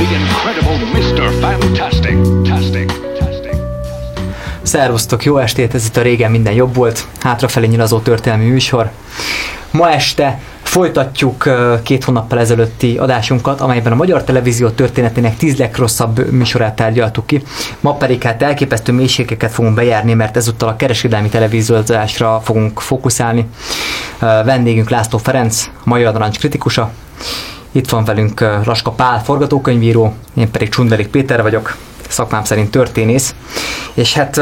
The incredible Mr. Fantastic. Tastic. Szervusztok, jó estét, ez itt a régen minden jobb volt, hátrafelé nyilazó történelmi műsor. Ma este folytatjuk két hónappal ezelőtti adásunkat, amelyben a magyar televízió történetének tíz legrosszabb műsorát tárgyaltuk ki. Ma pedig hát elképesztő mélységeket fogunk bejárni, mert ezúttal a kereskedelmi televíziózásra fogunk fókuszálni. Vendégünk László Ferenc, a Magyar Narancs kritikusa. Itt van velünk Laska Pál, forgatókönyvíró, én pedig Csundelik Péter vagyok, szakmám szerint történész. És hát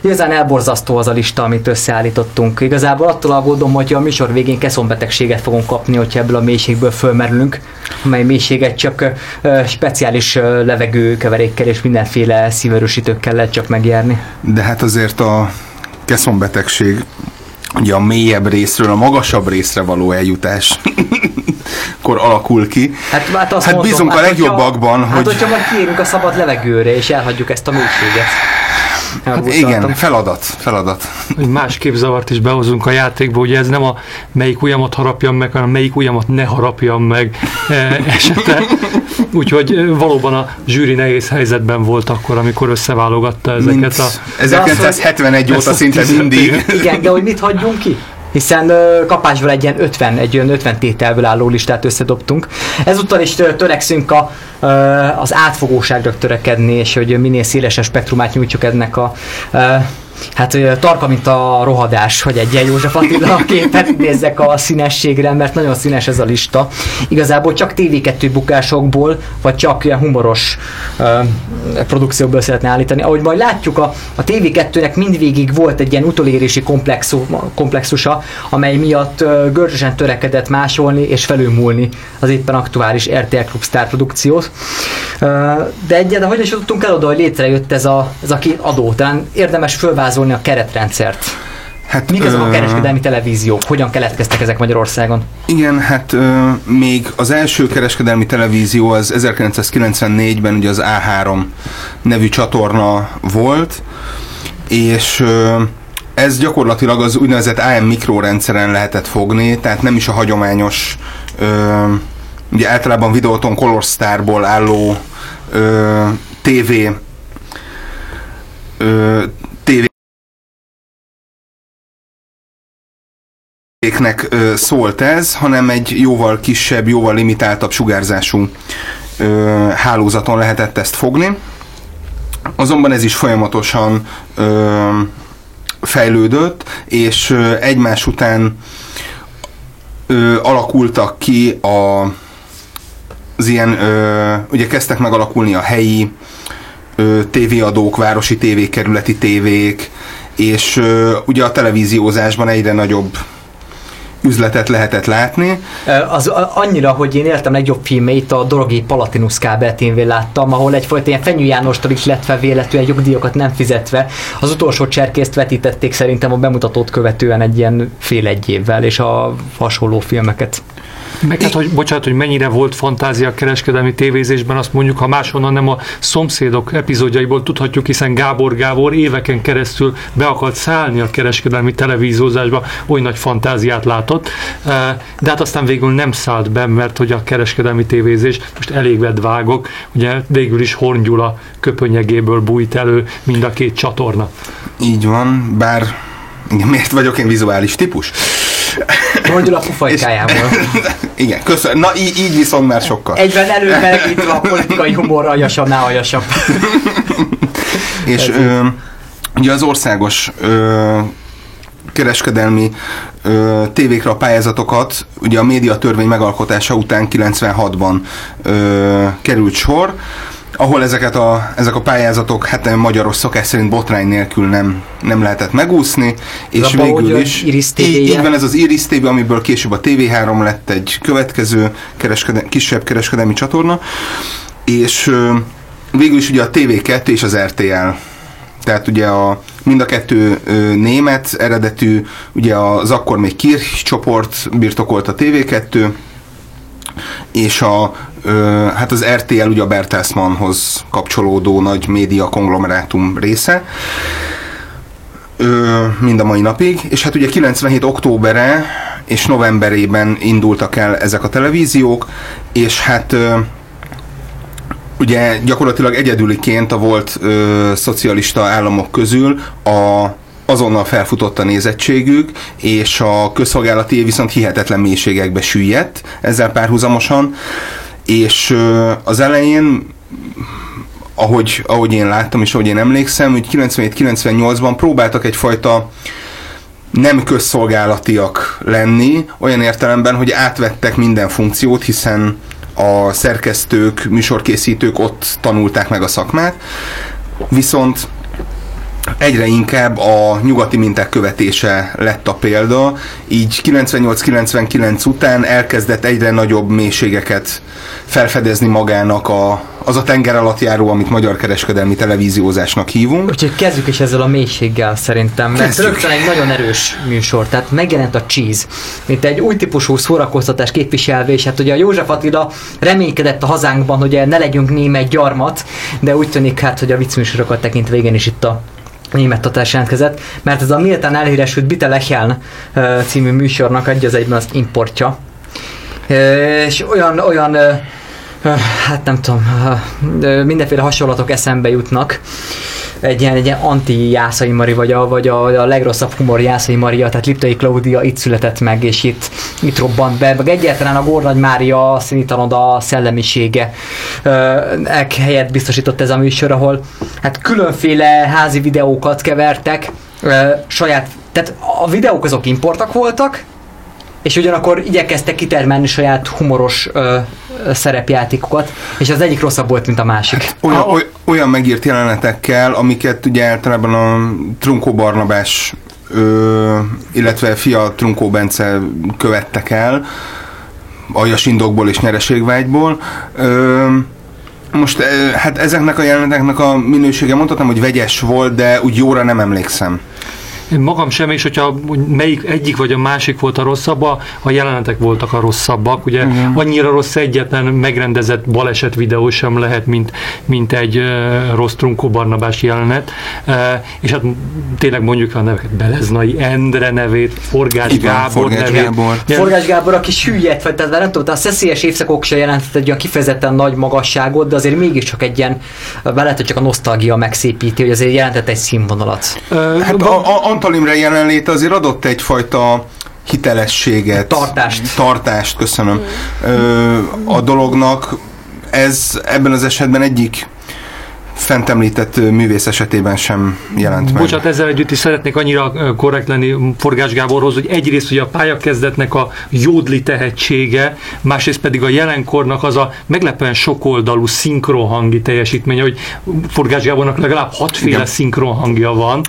Igazán elborzasztó az a lista, amit összeállítottunk. Igazából attól aggódom, hogy a műsor végén keszonbetegséget fogunk kapni, hogyha ebből a mélységből fölmerülünk, amely mélységet csak speciális levegőkeverékkel és mindenféle szíverősítőkkel lehet csak megjárni. De hát azért a keszonbetegség ugye a mélyebb részről a magasabb részre való eljutás akkor alakul ki. Hát, hát, azt Hát bízunk a hogyha- legjobbakban, Hát hogy- hogyha majd kiérünk a szabad levegőre, és elhagyjuk ezt a mélységet. Hát igen, feladat, feladat. hogy más képzavart is behozunk a játékba, ugye ez nem a melyik ujjamat harapjam meg, hanem melyik ujjamat ne harapjam meg e, esete. Úgyhogy e, valóban a zsűri nehéz helyzetben volt akkor, amikor összeválogatta ezeket Mint a... 1971 óta szinte mindig. Igen, de hogy mit hagyjunk ki? Hiszen kapásból egy ilyen 50, egy olyan 50 tételből álló listát összedobtunk. Ezúttal is törekszünk a, az átfogóságra törekedni, és hogy minél szélesebb spektrumát nyújtjuk ennek a Hát tarka, mint a rohadás, hogy egy ilyen József Attila képet nézzek a színességre, mert nagyon színes ez a lista. Igazából csak TV2 bukásokból, vagy csak ilyen humoros ö, produkciókból szeretne állítani. Ahogy majd látjuk, a, a TV2-nek mindvégig volt egy ilyen utolérési komplexu, komplexusa, amely miatt ö, gördösen törekedett másolni és felülmúlni az éppen aktuális RTL Klub Star produkciót. Ö, de hogy is jutottunk el oda, hogy létrejött ez a, ez a adó? Talán érdemes fölvázolni a keretrendszert. Hát, Mik ezek a kereskedelmi televíziók? Hogyan keletkeztek ezek Magyarországon? Igen, hát ö, még az első kereskedelmi televízió az 1994-ben ugye az A3 nevű csatorna volt, és ö, ez gyakorlatilag az úgynevezett AM mikrórendszeren lehetett fogni, tehát nem is a hagyományos, ö, ugye általában Videoton Color Starból álló ö, TV ö, TV nek ö, szólt ez, hanem egy jóval kisebb, jóval limitáltabb sugárzású hálózaton lehetett ezt fogni. Azonban ez is folyamatosan fejlődött, és egymás után ö, alakultak ki a, az ilyen, ö, ugye kezdtek megalakulni a helyi ö, tévéadók, városi tévék, kerületi tévék, és ö, ugye a televíziózásban egyre nagyobb üzletet lehetett látni. Az annyira, hogy én éltem legjobb filmeit a Dorogi Palatinus kábel tévén láttam, ahol egyfajta ilyen Fenyő Jánostól is lett fel véletlenül jogdíjakat nem fizetve. Az utolsó cserkészt vetítették szerintem a bemutatót követően egy ilyen fél egy évvel, és a hasonló filmeket. Meg hát, hogy, bocsánat, hogy mennyire volt fantázia a kereskedelmi tévézésben, azt mondjuk, ha máshonnan nem a szomszédok epizódjaiból tudhatjuk, hiszen Gábor Gábor éveken keresztül be akart szállni a kereskedelmi televíziózásba, oly nagy fantáziát látott, Eh, de hát aztán végül nem szállt be, mert hogy a kereskedelmi tévézés, most elég vedd vágok, ugye végül is Horn Gyula köpönyegéből bújt elő mind a két csatorna. Így van, bár igen, miért vagyok én vizuális típus? Mondjuk a pufajkájából. Igen, köszönöm. Na így, így viszont már sokkal. Egyben előmelegítve a politikai humor aljasabb, ne aljasabb. És ö, ugye az országos ö, kereskedelmi ö, tévékre a pályázatokat ugye a médiatörvény megalkotása után 96-ban ö, került sor, ahol ezeket a, ezek a pályázatok hát magyaros szokás szerint botrány nélkül nem, nem lehetett megúszni, és hogy végül is Iris így, TV-je? így van ez az Iris TV, amiből később a TV3 lett egy következő kereskede, kisebb kereskedelmi csatorna, és ö, végül is ugye a TV2 és az RTL tehát ugye a, mind a kettő német eredetű, ugye az akkor még Kirch csoport birtokolt a TV2, és a, hát az RTL ugye a Bertelsmannhoz kapcsolódó nagy média konglomerátum része, mind a mai napig, és hát ugye 97 októbere és novemberében indultak el ezek a televíziók, és hát ugye gyakorlatilag egyedüliként a volt ö, szocialista államok közül a azonnal felfutott a nézettségük, és a közszolgálati viszont hihetetlen mélységekbe süllyedt ezzel párhuzamosan, és ö, az elején ahogy, ahogy én láttam és ahogy én emlékszem, hogy 97-98-ban próbáltak egyfajta nem közszolgálatiak lenni, olyan értelemben, hogy átvettek minden funkciót, hiszen a szerkesztők, műsorkészítők ott tanulták meg a szakmát, viszont egyre inkább a nyugati minták követése lett a példa, így 98-99 után elkezdett egyre nagyobb mélységeket felfedezni magának a, az a tenger alatt járó, amit magyar kereskedelmi televíziózásnak hívunk. Úgyhogy kezdjük is ezzel a mélységgel szerintem, mert Kezdjük. rögtön egy nagyon erős műsor, tehát megjelent a cheese, mint egy új típusú szórakoztatás képviselve, és hát ugye a József Attila reménykedett a hazánkban, hogy ne legyünk német gyarmat, de úgy tűnik hát, hogy a viccműsorokat tekintve igenis itt a német tatás jelentkezett, mert ez a méltán elhíresült Bitte Lächeln ö, című műsornak egy az egyben az importja. És olyan, olyan hát nem tudom, mindenféle hasonlatok eszembe jutnak. Egy ilyen, egy ilyen anti Jászai Mari, vagy a, vagy a, a legrosszabb humor Jászai Maria, tehát Liptai Klaudia itt született meg, és itt, itt robbant be, meg egyáltalán a Gornagy Mária színitanoda szellemisége. Ö, ek helyet biztosított ez a műsor, ahol hát különféle házi videókat kevertek, saját, tehát a videók azok importak voltak, és ugyanakkor igyekeztek kitermelni saját humoros ö, szerepjátékokat, és az egyik rosszabb volt, mint a másik. Olyan, oly, olyan megírt jelenetekkel, amiket ugye általában a Trunkó Barnabás, ö, illetve fia Trunkó Bence követtek el, aljasindokból és nyereségvágyból. Ö, most hát ezeknek a jeleneteknek a minősége mondhatom, hogy vegyes volt, de úgy jóra nem emlékszem. Magam sem, és hogyha hogy melyik egyik vagy a másik volt a rosszabb, a, a jelenetek voltak a rosszabbak. Ugye Igen. annyira rossz egyetlen megrendezett baleset videó sem lehet, mint, mint egy uh, rossz Trunkó Barnabás jelenet. Uh, és hát tényleg mondjuk a neveket, Beleznai Endre nevét, Forgács Igen, Gábor Forgács nevét. Gábor. Ja, Forgács Gábor, aki süllyedt, vagy tehát nem tudom, a szeszélyes évszakok se jelentett egy olyan kifejezetten nagy magasságot, de azért mégiscsak egy ilyen, lehet, hogy csak a nosztalgia megszépíti, hogy azért jelentett egy színvonalat. uh, Hát a, a Antal Imre jelenléte azért adott egyfajta hitelességet. Tartást. Tartást, köszönöm. Ö, a dolognak ez ebben az esetben egyik fent említett művész esetében sem jelent meg. Bocsánat, ezzel együtt is szeretnék annyira korrekt lenni Forgás Gáborhoz, hogy egyrészt ugye a pályakezdetnek a jódli tehetsége, másrészt pedig a jelenkornak az a meglepően sokoldalú szinkronhangi teljesítménye, hogy Forgás Gábornak legalább hatféle Igen. szinkronhangja van,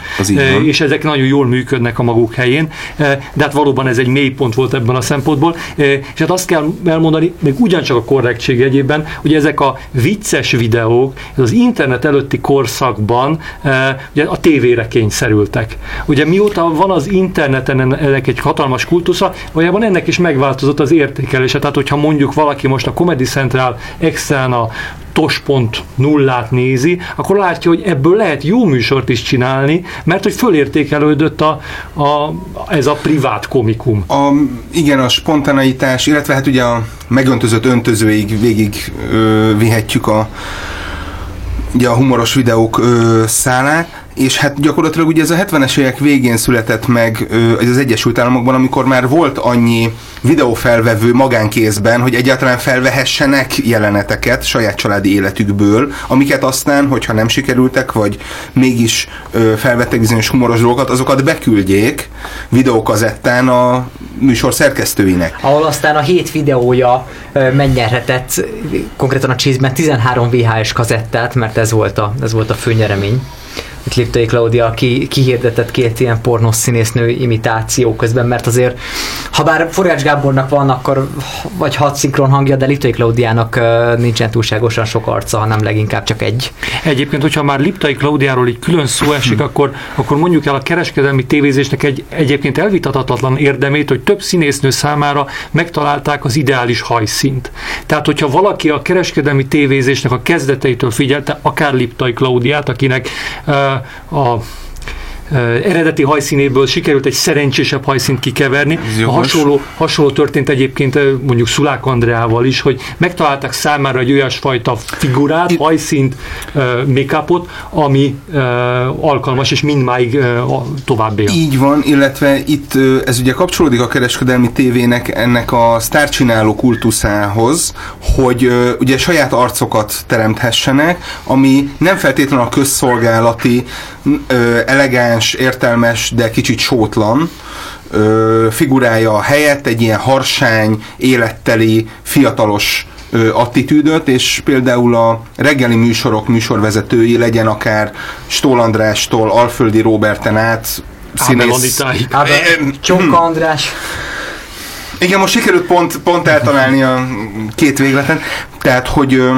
és ezek nagyon jól működnek a maguk helyén, de hát valóban ez egy mélypont volt ebben a szempontból, és hát azt kell elmondani, még ugyancsak a korrektség jegyében, hogy ezek a vicces videók, ez az internet előtti korszakban eh, ugye a tévére kényszerültek. Ugye mióta van az interneten en- ennek egy hatalmas kultusza, valójában ennek is megváltozott az értékelése. Tehát, hogyha mondjuk valaki most a Comedy Central extrán a tos.0-át nézi, akkor látja, hogy ebből lehet jó műsort is csinálni, mert hogy fölértékelődött a, a, ez a privát komikum. A, igen, a spontaneitás, illetve hát ugye a megöntözött öntözőig végig ö, vihetjük a, ugye a humoros videók ö, szálát, és hát gyakorlatilag ugye ez a 70-es évek végén született meg az Egyesült Államokban, amikor már volt annyi videófelvevő magánkézben, hogy egyáltalán felvehessenek jeleneteket saját családi életükből, amiket aztán, hogyha nem sikerültek, vagy mégis felvettek bizonyos humoros dolgokat, azokat beküldjék videókazettán a műsor szerkesztőinek. ahol aztán a hét videója megnyerhetett konkrétan a cheese 13 VHS kazettát, mert ez volt a, ez volt a főnyeremény. Itt Liptai Klaudia ki, kihirdetett két ilyen pornos színésznő imitáció közben, mert azért, ha bár Forgács Gábornak van, akkor vagy hat szinkron hangja, de Liptai Klaudiának nincsen túlságosan sok arca, hanem leginkább csak egy. Egyébként, hogyha már Liptai Klaudiáról így külön szó esik, akkor, akkor mondjuk el a kereskedelmi tévézésnek egy egyébként elvitathatatlan érdemét, hogy több színésznő számára megtalálták az ideális hajszínt. Tehát, hogyha valaki a kereskedelmi tévézésnek a kezdeteitől figyelte, akár Liptai Klaudiát, akinek uh, a eredeti hajszínéből sikerült egy szerencsésebb hajszínt kikeverni. A hasonló, hasonló történt egyébként mondjuk Szulák Andreával is, hogy megtalálták számára egy olyasfajta figurát, hajszínt, ö, make-upot, ami alkalmas, és mindmáig tovább él. Így van, illetve itt ez ugye kapcsolódik a kereskedelmi tévének ennek a sztárcsináló kultuszához, hogy ugye saját arcokat teremthessenek, ami nem feltétlenül a közszolgálati, ö, elegáns, értelmes, de kicsit sótlan ö, figurája helyett egy ilyen harsány, életteli, fiatalos ö, attitűdöt, és például a reggeli műsorok műsorvezetői legyen akár Stól Andrástól, Alföldi Roberten át, Ábel színész. Anitáig. Hát, Csonka András. Igen, most sikerült pont, pont eltalálni a két végleten. Tehát, hogy ö,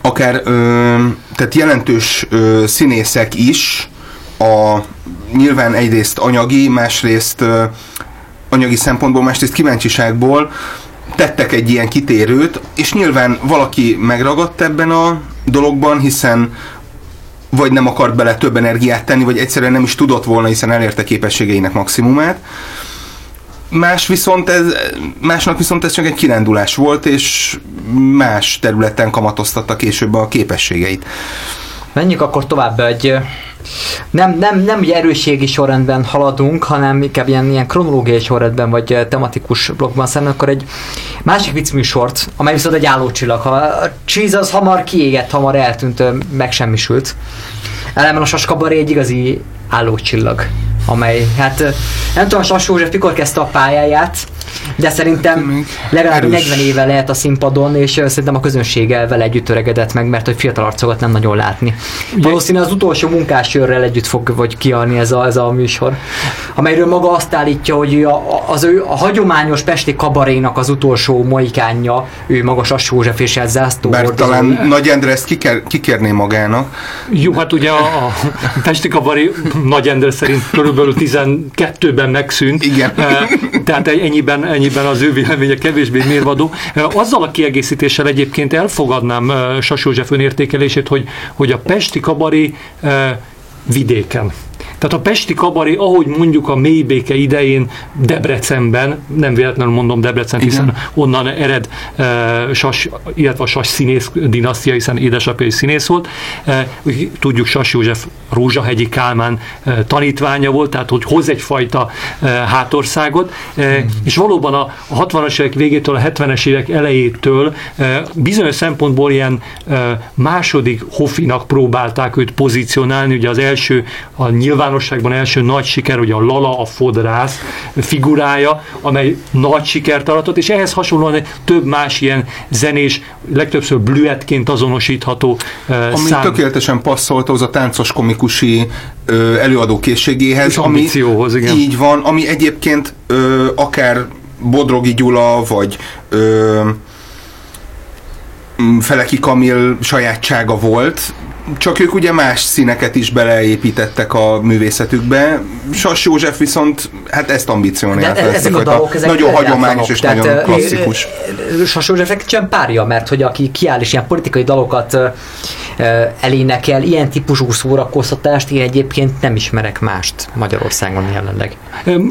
akár ö, tehát jelentős ö, színészek is a nyilván egyrészt anyagi, másrészt anyagi szempontból, másrészt kíváncsiságból tettek egy ilyen kitérőt, és nyilván valaki megragadt ebben a dologban, hiszen vagy nem akart bele több energiát tenni, vagy egyszerűen nem is tudott volna, hiszen elérte képességeinek maximumát. Más viszont ez, másnak viszont ez csak egy kirándulás volt, és más területen kamatoztatta később a képességeit. Menjünk akkor tovább egy nem, nem, nem ugye erősségi sorrendben haladunk, hanem inkább ilyen, ilyen kronológiai sorrendben, vagy tematikus blokkban szerintem, akkor egy másik viccműsort, amely viszont egy állócsillag. Ha a cheese az hamar kiégett, hamar eltűnt, megsemmisült. Ellenben a saskabaré egy igazi állócsillag, amely, hát nem tudom, a Sas József mikor kezdte a pályáját, de szerintem legalább Erős. 40 éve lehet a színpadon, és szerintem a közönséggel vele együtt öregedett meg, mert hogy fiatal arcokat nem nagyon látni. Valószínűleg az utolsó munkásőrrel együtt fog vagy kialni ez a, ez a műsor, amelyről maga azt állítja, hogy ő a, az ő a hagyományos pesti kabarénak az utolsó moikánja, ő maga Sas József és ez zászló Bár hordozó. talán Nagy Endre ezt kiker, kikérné magának. Jó, hát ugye a, a Pesti Kabari Nagy Endre szerint körülbelül 12-ben megszűnt. Igen. Eh, Tehát ennyiben, ennyiben az ő véleménye kevésbé mérvadó. Eh, Azzal a kiegészítéssel egyébként elfogadnám eh, Sas József önértékelését, hogy, hogy a Pesti Kabari vidéken. Tehát a Pesti Kabari, ahogy mondjuk a mélybéke idején Debrecenben, nem véletlenül mondom Debrecen, hiszen Igen. onnan ered uh, Sas, illetve a Sas színész dinasztia, hiszen édesapja is színész volt. Úgy tudjuk, Sas József Rózsahegyi Kálmán uh, tanítványa volt, tehát hogy hoz egyfajta uh, hátországot, uh, és valóban a, a 60-as évek végétől, a 70-es évek elejétől uh, bizonyos szempontból ilyen uh, második Hofinak próbálták őt pozícionálni, ugye az első, a nyilvánosságban első nagy siker, ugye a Lala, a fodrász figurája, amely nagy sikert aratott, és ehhez hasonlóan több más ilyen zenés, legtöbbször blüetként azonosítható uh, Ami szám. tökéletesen passzolt az a táncos komikusi ö, előadó készségéhez. És ambícióhoz, igen. Így van, ami egyébként ö, akár Bodrogi Gyula, vagy m, Feleki Kamil sajátsága volt, csak ők ugye más színeket is beleépítettek a művészetükbe. Sas József viszont hát ezt ambicionálta. De ezek a dalok, ezek nagyon hagyományos és Tehát, nagyon klasszikus. Sas Józsefnek sem párja, mert hogy aki kiáll és ilyen politikai dalokat elénekel, ilyen típusú szórakoztatást, én egyébként nem ismerek mást Magyarországon jelenleg.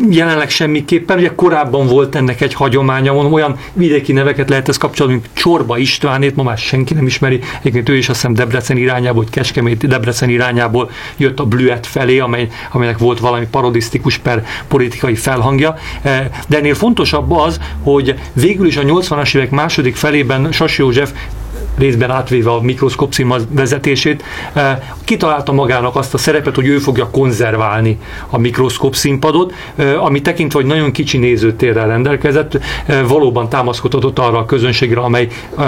Jelenleg semmiképpen, ugye korábban volt ennek egy hagyománya, mondom, olyan vidéki neveket lehet ezt kapcsolni, mint Csorba Istvánét, ma már senki nem ismeri, egyébként ő is azt hiszem Debrecen irányából, vagy Kecskemét Debrecen irányából jött a Blüet felé, amely, amelynek volt valami parodisztikus per politikai felhangja. Eh, De ennél fontosabb az, hogy végül is a 80-as évek második felében Sas József részben átvéve a mikroszkop színhaz vezetését, eh, kitalálta magának azt a szerepet, hogy ő fogja konzerválni a mikroszkop színpadot, eh, ami tekintve, hogy nagyon kicsi nézőtérrel rendelkezett, eh, valóban támaszkodhatott arra a közönségre, amely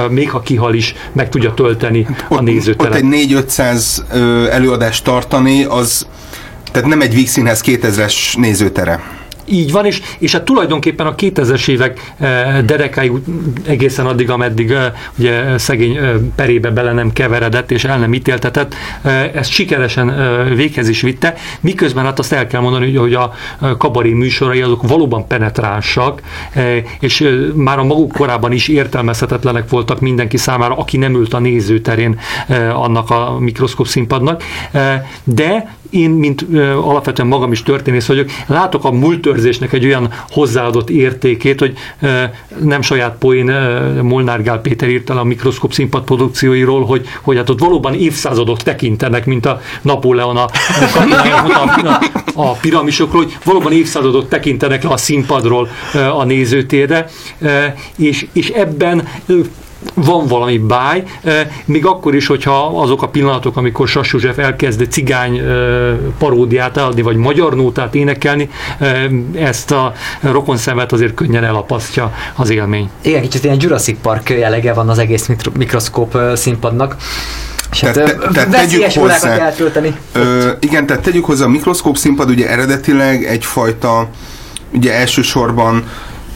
még ha kihal is meg tudja tölteni a ott, ott nézőteret. egy 4-500 ö, előadást tartani, az tehát nem egy Víg Színház 2000-es nézőtere. Így van, és, és hát tulajdonképpen a 2000-es évek eh, derekáig úgy egészen addig, ameddig eh, ugye szegény eh, perébe bele nem keveredett és el nem ítéltetett, ezt sikeresen véghez is vitte, miközben hát azt el kell mondani, hogy, a kabari műsorai azok valóban penetránsak, és már a maguk korában is értelmezhetetlenek voltak mindenki számára, aki nem ült a nézőterén annak a mikroszkop színpadnak, de én, mint ö, alapvetően magam is történész vagyok, látok a múltőrzésnek egy olyan hozzáadott értékét, hogy ö, nem saját poén ö, Molnár Gál Péter írta le a mikroszkop színpad produkcióiról, hogy, hogy hát ott valóban évszázadok tekintenek, mint a Napóleon a, a, a piramisokról, hogy valóban évszázadok tekintenek le a színpadról a nézőtérre, és, és ebben van valami báj, még akkor is, hogyha azok a pillanatok, amikor Sass József elkezd cigány paródiát adni, vagy magyar nótát énekelni, ezt a rokonszemet azért könnyen elapasztja az élmény. Igen, kicsit ilyen Jurassic Park jellege van az egész mikro- mikroszkóp színpadnak. És hát Tehát ö, te- tehát tegyük órákat hozzá- eltölteni. Ö, igen, tehát tegyük hozzá, a mikroszkóp színpad ugye eredetileg egyfajta, ugye elsősorban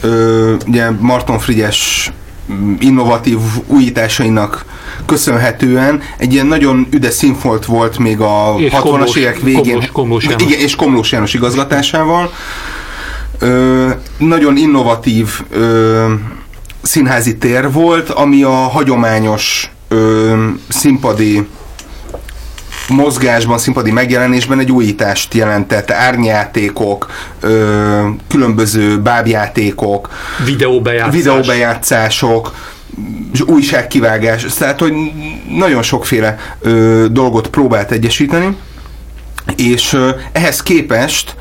ö, ugye Marton Frigyes innovatív újításainak köszönhetően egy ilyen nagyon üde színfolt volt még a És 60-as Komlós- évek végén. Komlós- Komlós János. Igen, és Komlós János igazgatásával. Ö, nagyon innovatív ö, színházi tér volt, ami a hagyományos ö, színpadi mozgásban, színpadi megjelenésben egy újítást jelentett. Árnyjátékok, ö, különböző bábjátékok, Videóbejátszás. videóbejátszások, újságkivágás, tehát hogy nagyon sokféle ö, dolgot próbált egyesíteni, és ö, ehhez képest,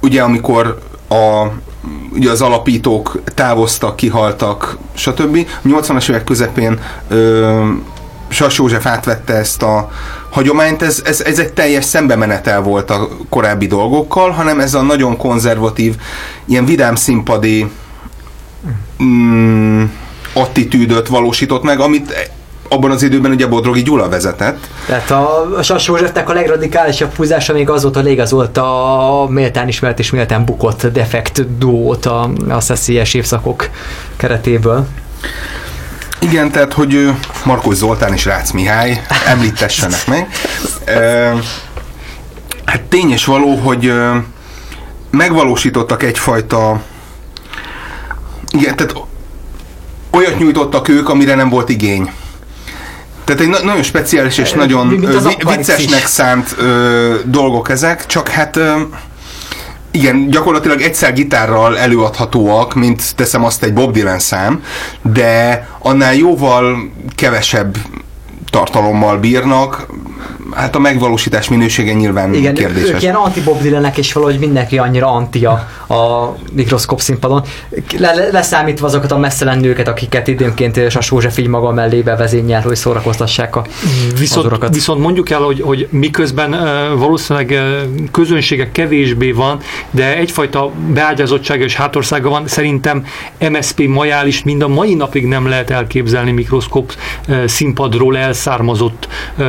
ugye amikor a ugye az alapítók távoztak, kihaltak, stb. 80-as évek közepén ö, Sas József átvette ezt a hagyományt, ez, ez, ez egy teljes szembemenetel volt a korábbi dolgokkal, hanem ez a nagyon konzervatív, ilyen vidám színpadi mm, attitűdöt valósított meg, amit abban az időben ugye Bodrogi Gyula vezetett. Tehát a, a Sass Józsefnek a legradikálisabb húzása még az volt, hogy légazolta a méltán ismert és méltán bukott defekt duót a, a szeszélyes évszakok keretéből. Igen, tehát, hogy ö, Markos Zoltán és Rácz Mihály említessenek meg. Ö, Hát tény és való, hogy megvalósítottak egyfajta igen, tehát olyat nyújtottak ők, amire nem volt igény. Tehát egy na- nagyon speciális és nagyon mint ö, az vi- Aquarix viccesnek szánt ö, dolgok ezek, csak hát ö, igen, gyakorlatilag egyszer gitárral előadhatóak, mint teszem azt egy Bob Dylan szám, de annál jóval kevesebb tartalommal bírnak, hát a megvalósítás minősége nyilván Igen, kérdéses. ők ilyen anti-Bob Dylanek, és valahogy mindenki annyira anti a, a mikroszkop színpadon. Le, le, leszámítva azokat a messzelendőket, akiket időnként Sass József így maga mellé bevezényel, hogy szórakoztassák a Viszont, urakat. viszont mondjuk el, hogy, hogy miközben valószínűleg közönsége kevésbé van, de egyfajta beágyazottsága és hátországa van, szerintem MSP majális mind a mai napig nem lehet elképzelni mikroszkop színpadról elszármazott uh,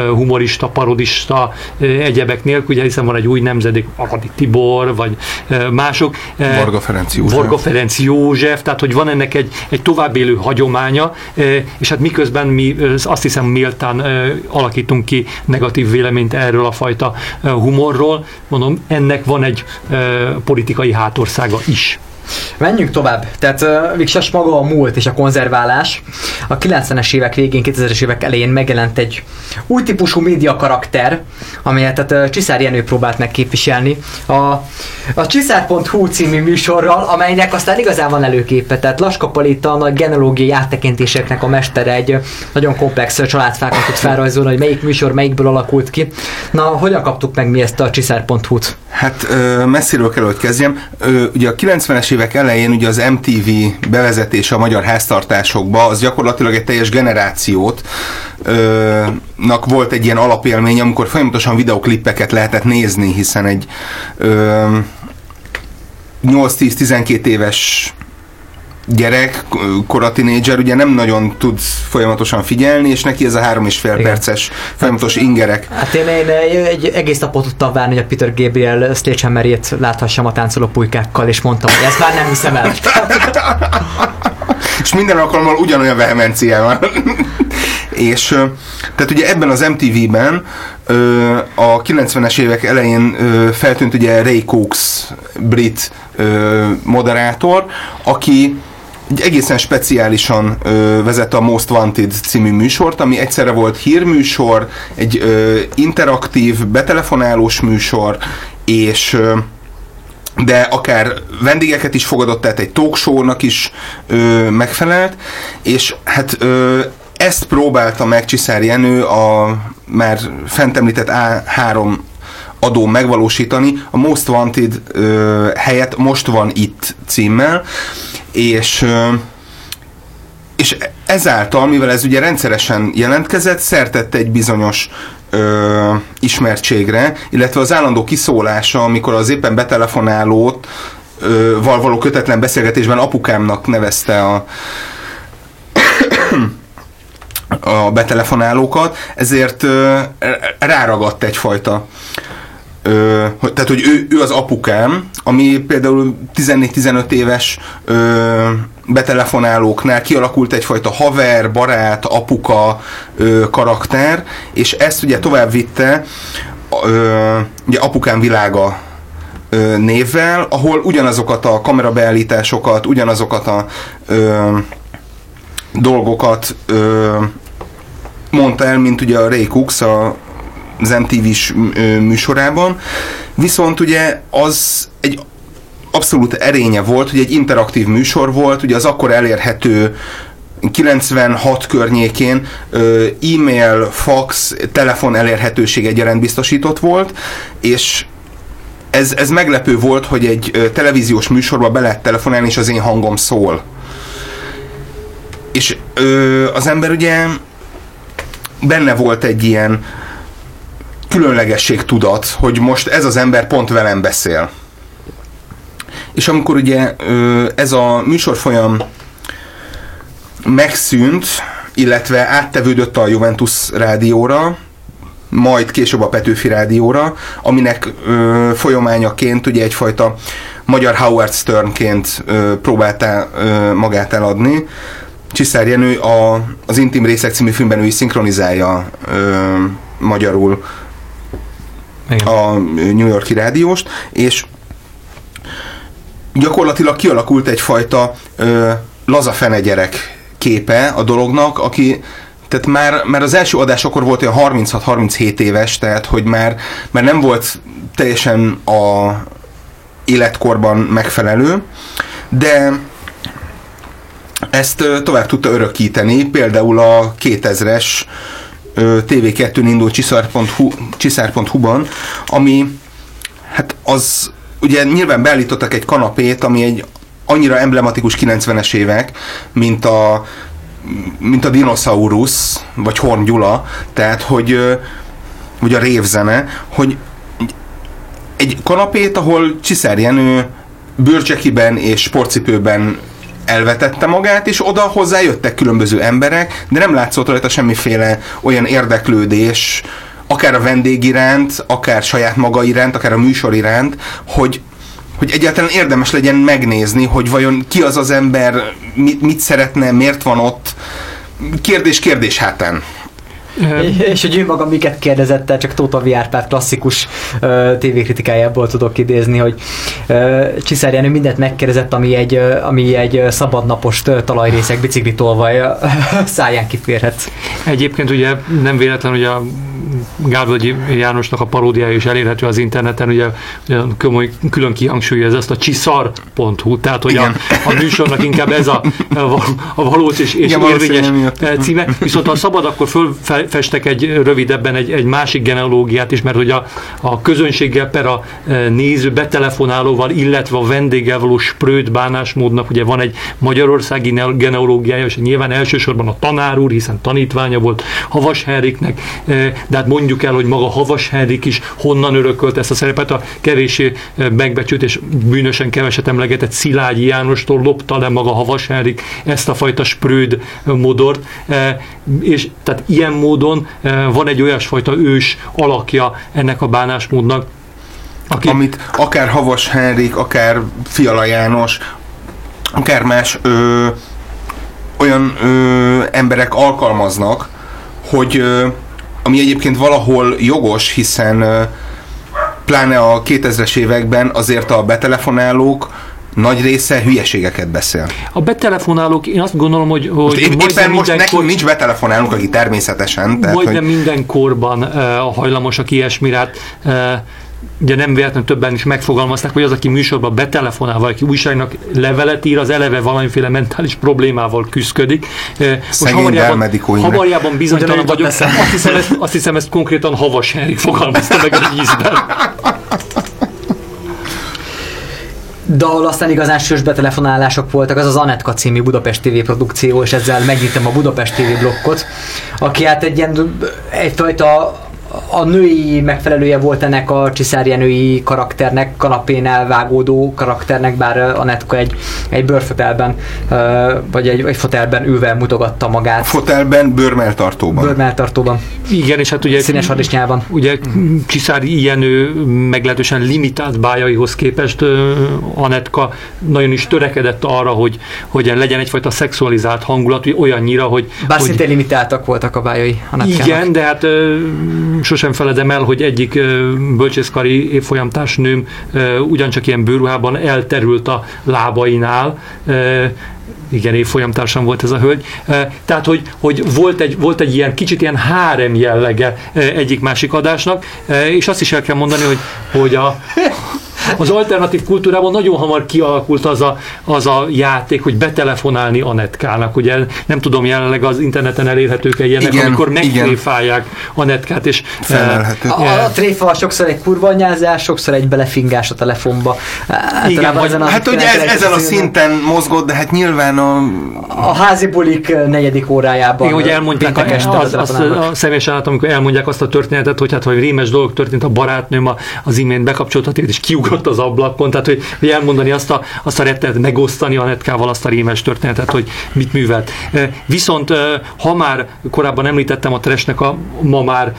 humorista, parodista egyebek nélkül, ugye hiszen van egy új nemzedék, Aradi Tibor, vagy mások. Varga Ferenc József. Varga Ferenc József, tehát hogy van ennek egy, egy továbbélő hagyománya, és hát miközben mi azt hiszem méltán alakítunk ki negatív véleményt erről a fajta humorról, mondom, ennek van egy politikai hátországa is. Menjünk tovább. Tehát uh, Viksas maga a múlt és a konzerválás. A 90-es évek végén, 2000-es évek elején megjelent egy új típusú média karakter, amelyet tehát uh, Csiszár Jenő próbált meg képviselni. A, a Csiszár.hu című műsorral, amelynek aztán igazán van előképe. Tehát Laska Palita a nagy genealógiai áttekintéseknek a mestere egy nagyon komplex családfákat tud felrajzolni, hogy melyik műsor melyikből alakult ki. Na, hogyan kaptuk meg mi ezt a Csiszár.hu-t? Hát ö, messziről kell, hogy kezdjem. Ö, ugye a 90-es évek elején ugye az MTV bevezetése a magyar háztartásokba, az gyakorlatilag egy teljes generációt ö, nak volt egy ilyen alapélmény, amikor folyamatosan videoklippeket lehetett nézni, hiszen egy ö, 8-10-12 éves gyerek, kora tinédzser, ugye nem nagyon tud folyamatosan figyelni, és neki ez a három és fél Igen. perces folyamatos ingerek Hát én, én egy egész napot tudtam várni, hogy a Peter Gabriel sledgehammerét láthassam a táncoló pulykákkal, és mondtam, hogy ezt már nem hiszem el. és minden alkalommal ugyanolyan vehemenciával. és tehát ugye ebben az MTV-ben a 90-es évek elején feltűnt ugye Ray Cooks, brit moderátor, aki egy egészen speciálisan ö, vezette a Most Wanted című műsort, ami egyszerre volt hírműsor, egy ö, interaktív, betelefonálós műsor, és ö, de akár vendégeket is fogadott, tehát egy talk is ö, megfelelt, és hát ö, ezt próbálta meg Csiszár Jenő a már fent említett A3 adó megvalósítani, a Most Wanted ö, helyett Most van itt címmel, és és ezáltal, mivel ez ugye rendszeresen jelentkezett, szertette egy bizonyos ö, ismertségre, illetve az állandó kiszólása, amikor az éppen betelefonálót val való kötetlen beszélgetésben apukámnak nevezte a a betelefonálókat, ezért ö, ráragadt egyfajta Ö, tehát, hogy ő, ő az apukám, ami például 14-15 éves ö, betelefonálóknál kialakult egyfajta haver, barát, apuka ö, karakter, és ezt ugye tovább vitte ö, ugye apukám világa ö, névvel, ahol ugyanazokat a kamerabeállításokat, ugyanazokat a ö, dolgokat ö, mondta el, mint ugye a Ray Cooks, a az MTV-s műsorában, viszont ugye az egy abszolút erénye volt, hogy egy interaktív műsor volt, ugye az akkor elérhető 96 környékén e-mail, fax, telefon elérhetőség egyaránt biztosított volt, és ez, ez meglepő volt, hogy egy televíziós műsorba be lehet telefonálni, és az én hangom szól. És ö, az ember ugye benne volt egy ilyen különlegesség tudat, hogy most ez az ember pont velem beszél. És amikor ugye ez a műsorfolyam megszűnt, illetve áttevődött a Juventus rádióra, majd később a Petőfi rádióra, aminek ö, folyamányaként ugye egyfajta magyar Howard Sternként ö, próbálta magát eladni. Csiszár Jenő a, az Intim Részek című filmben ő is szinkronizálja ö, magyarul igen. a New Yorki rádióst, és gyakorlatilag kialakult egyfajta ö, laza gyerek képe a dolognak, aki tehát már, már az első adás akkor volt olyan 36-37 éves, tehát hogy már, már nem volt teljesen a életkorban megfelelő, de ezt tovább tudta örökíteni, például a 2000-es TV2-n indult csiszár.hu, csiszár.hu-ban, ami hát az ugye nyilván beállítottak egy kanapét, ami egy annyira emblematikus 90-es évek, mint a mint a dinoszaurusz, vagy Horn Gyula, tehát hogy vagy a révzene, hogy egy kanapét, ahol Csiszár Jenő bőrcsekiben és sportcipőben elvetette magát, és oda hozzá jöttek különböző emberek, de nem látszott rajta semmiféle olyan érdeklődés, akár a vendég iránt, akár saját maga iránt, akár a műsor iránt, hogy hogy egyáltalán érdemes legyen megnézni, hogy vajon ki az az ember, mit, mit szeretne, miért van ott. Kérdés kérdés hátán. És, hogy ő maga miket kérdezett csak Tóta Viárpát klasszikus uh, tévékritikájából tudok idézni, hogy uh, Csiszár Jenő mindent megkérdezett, ami egy, uh, ami egy szabadnapos talajrészek biciklitolvaj száján kiférhet. Egyébként ugye nem véletlen, hogy a Gárvölgyi Jánosnak a paródiája is elérhető az interneten, ugye, ugye külön kihangsúlyozza ezt a csiszar.hu, tehát hogy a, a, műsornak inkább ez a, a, valós és, és Igen, érvényes címe. Viszont ha szabad, akkor fölfestek egy rövidebben egy, egy másik genealógiát is, mert hogy a, a közönséggel per a e, néző betelefonálóval, illetve a vendéggel való sprőt bánásmódnak ugye van egy magyarországi genealógiája, és nyilván elsősorban a tanár úr, hiszen tanítványa volt Havas Henriknek, e, de hát mondjuk el, hogy maga Havas Henrik is honnan örökölt ezt a szerepet, a kevésé megbecsült és bűnösen keveset emlegetett Szilágyi Jánostól lopta le maga Havas Henrik ezt a fajta sprőd modort, és tehát ilyen módon van egy olyasfajta ős alakja ennek a bánásmódnak, aki... Amit akár Havas Henrik, akár Fiala János, akár más ö, olyan ö, emberek alkalmaznak, hogy ö, ami egyébként valahol jogos, hiszen pláne a 2000-es években azért a betelefonálók nagy része hülyeségeket beszél. A betelefonálók, én azt gondolom, hogy, hogy Most épp, éppen most nekünk nincs betelefonálunk, aki természetesen. Tehát, majdnem hogy, minden korban uh, hajlamosak ilyesmire. Hát, uh, ugye nem véletlenül többen is megfogalmazták, hogy az, aki műsorban betelefonál, vagy aki újságnak levelet ír, az eleve valamiféle mentális problémával küzdik. Most Szegény Delmedikó Imre. hamarjában bizonytalan vagyok. Azt hiszem, ezt, azt hiszem, ezt konkrétan Havas Henrik fogalmazta meg egy ízben. De ahol aztán igazán sős betelefonálások voltak, az az Anetka című Budapest TV produkció, és ezzel megnyitom a Budapest TV blokkot, aki hát egy ilyen egyfajta a női megfelelője volt ennek a csiszárjenői karakternek, kanapén elvágódó karakternek, bár Anetka egy, egy bőrfotelben, vagy egy, egy fotelben ülve mutogatta magát. fotelben, bőrmeltartóban. Bőrmeltartóban, Igen, és hát ugye színes harisnyában. Ugye Csiszári Ijenő meglehetősen limitált bájaihoz képest Anetka nagyon is törekedett arra, hogy, hogy legyen egyfajta szexualizált hangulat, olyannyira, hogy, Bár hogy szintén limitáltak voltak a bájai Anetkának. igen, de hát sosem feledem el, hogy egyik bölcsészkari évfolyamtársnőm ugyancsak ilyen bőruhában elterült a lábainál, igen, évfolyamtársam volt ez a hölgy. Tehát, hogy, hogy volt, egy, volt egy ilyen kicsit ilyen hárem jellege egyik-másik adásnak, és azt is el kell mondani, hogy, hogy a, az alternatív kultúrában nagyon hamar kialakult az a, az a játék, hogy betelefonálni Anetkának. Ugye nem tudom, jelenleg az interneten elérhetők ilyenek, Igen, amikor igen. megtréfálják Anetkát, és Felelhető. A, a, a tréfa sokszor egy kurva anyázás, sokszor egy belefingás a telefonba. Általában vagy- ezen a Hát, hogy ez, ezen a szinten mozgott, de hát nyilván a... A házi bulik negyedik órájában. Igen, hogy elmondták péntek este az, azt, a személyesen látom, amikor elmondják azt a történetet, hogy hát, hogy rémes dolog történt, a barátnőm a- az imént bekapcsolta a és kiugrott az ablakon, tehát hogy, hogy elmondani azt a, azt a rettenet, megosztani a netkával azt a rémes történetet, hogy mit művelt. Viszont ha már korábban említettem a Tresnek a ma már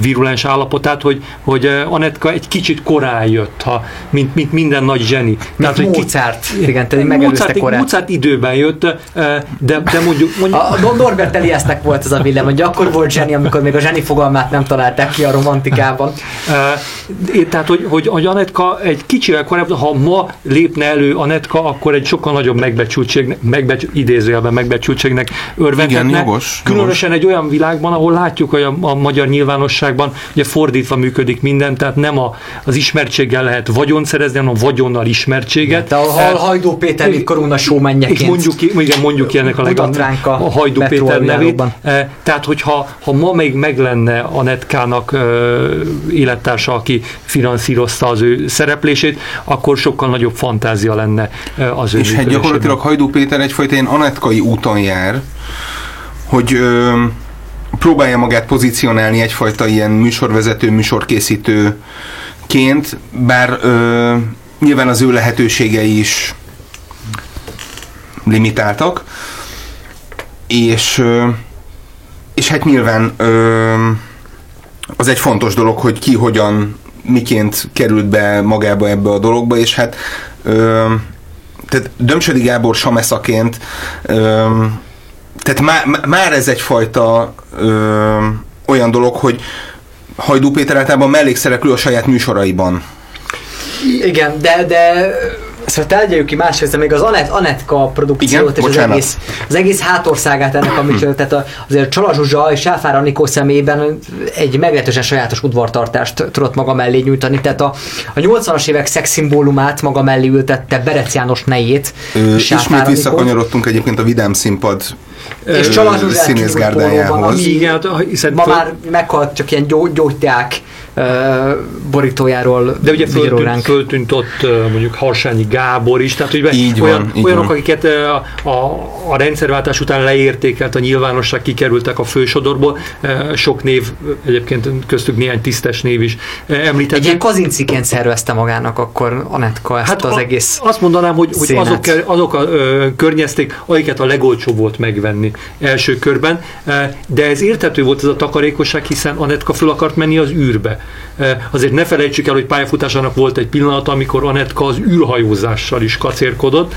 virulens állapotát, hogy, hogy e, Anetka egy kicsit korán jött, ha, mint, mint minden nagy zseni. Mint hogy ki- Mozart, igen, tehát megelőzte Mozart, korát. Mozart időben jött, de, de mondjuk, mondjuk A Norbert Eliasnek volt ez a villám, hogy akkor volt zseni, amikor még a zseni fogalmát nem találták ki a romantikában. Tehát, hogy, hogy, hogy Anetka egy kicsivel korábban, ha ma lépne elő Anetka, akkor egy sokkal nagyobb megbecsültség, megbecs, idézőjelben megbecsültségnek örvendhetne. Igen, jogos, Különösen egy olyan világban, ahol látjuk, hogy a, a magyar nyilvánosságban ugye fordítva működik minden, tehát nem a, az ismertséggel lehet vagyont szerezni, hanem a vagyonnal ismertséget. De a Hal- Hajdó Péter, mint koruna showmenjeként. És mondjuk ki, igen, mondjuk ki ennek a, leg, Mutat a Hajdú Metro Péter nevét. Eh, Tehát, hogyha ha ma még meg lenne a Netkának élettársa, aki finanszírozta az ő szereplését, akkor sokkal nagyobb fantázia lenne az ő És hát gyakorlatilag Hajdú Péter egyfajta ilyen anetkai úton jár, hogy ö, próbálja magát pozícionálni egyfajta ilyen műsorvezető, műsorkészítőként, bár ö, nyilván az ő lehetőségei is limitáltak, és, ö, és hát nyilván ö, az egy fontos dolog, hogy ki hogyan, miként került be magába ebbe a dologba, és hát ö, tehát Dömsödi Gábor sameszaként ö, tehát má, má- már ez egyfajta ö, olyan dolog, hogy Hajdú Péter általában mellékszereplő a saját műsoraiban. Igen, de, de Szóval tárgyaljuk ki másrészt, még az Anet, Anetka produkciót Igen, és az bocsánat. egész, az egész hátországát ennek a műsor, tehát azért Csala Zsuzsa és Sáfár Anikó szemében egy meglehetősen sajátos udvartartást tudott maga mellé nyújtani, tehát a, a 80-as évek szexszimbólumát maga mellé ültette Berec János nejét, Ö, ismét visszakanyarodtunk egyébként a Vidám Színpad és Csala Zsuzsát színészgárdájához. Igen, hát, hiszen ma már meghalt csak ilyen gyó, gyógyteák borítójáról De ugye föltűnt, ránk. föltűnt ott mondjuk Harsányi Gábor is, tehát hogy Így van, olyan, így olyanok, van. akiket a, a, a rendszerváltás után leértékelt a nyilvánosság, kikerültek a fősodorból. Sok név, egyébként köztük néhány tisztes név is ö, Egy említett. ilyen kazinciként szervezte magának akkor Anetka ezt hát az a- egész Azt mondanám, hogy, hogy azok, azok a ö, környezték, akiket a legolcsóbb volt megvenni első körben, de ez érthető volt ez a takarékosság, hiszen Anetka föl akart menni az űrbe. Azért ne felejtsük el, hogy pályafutásának volt egy pillanata, amikor Anetka az űrhajózással is kacérkodott,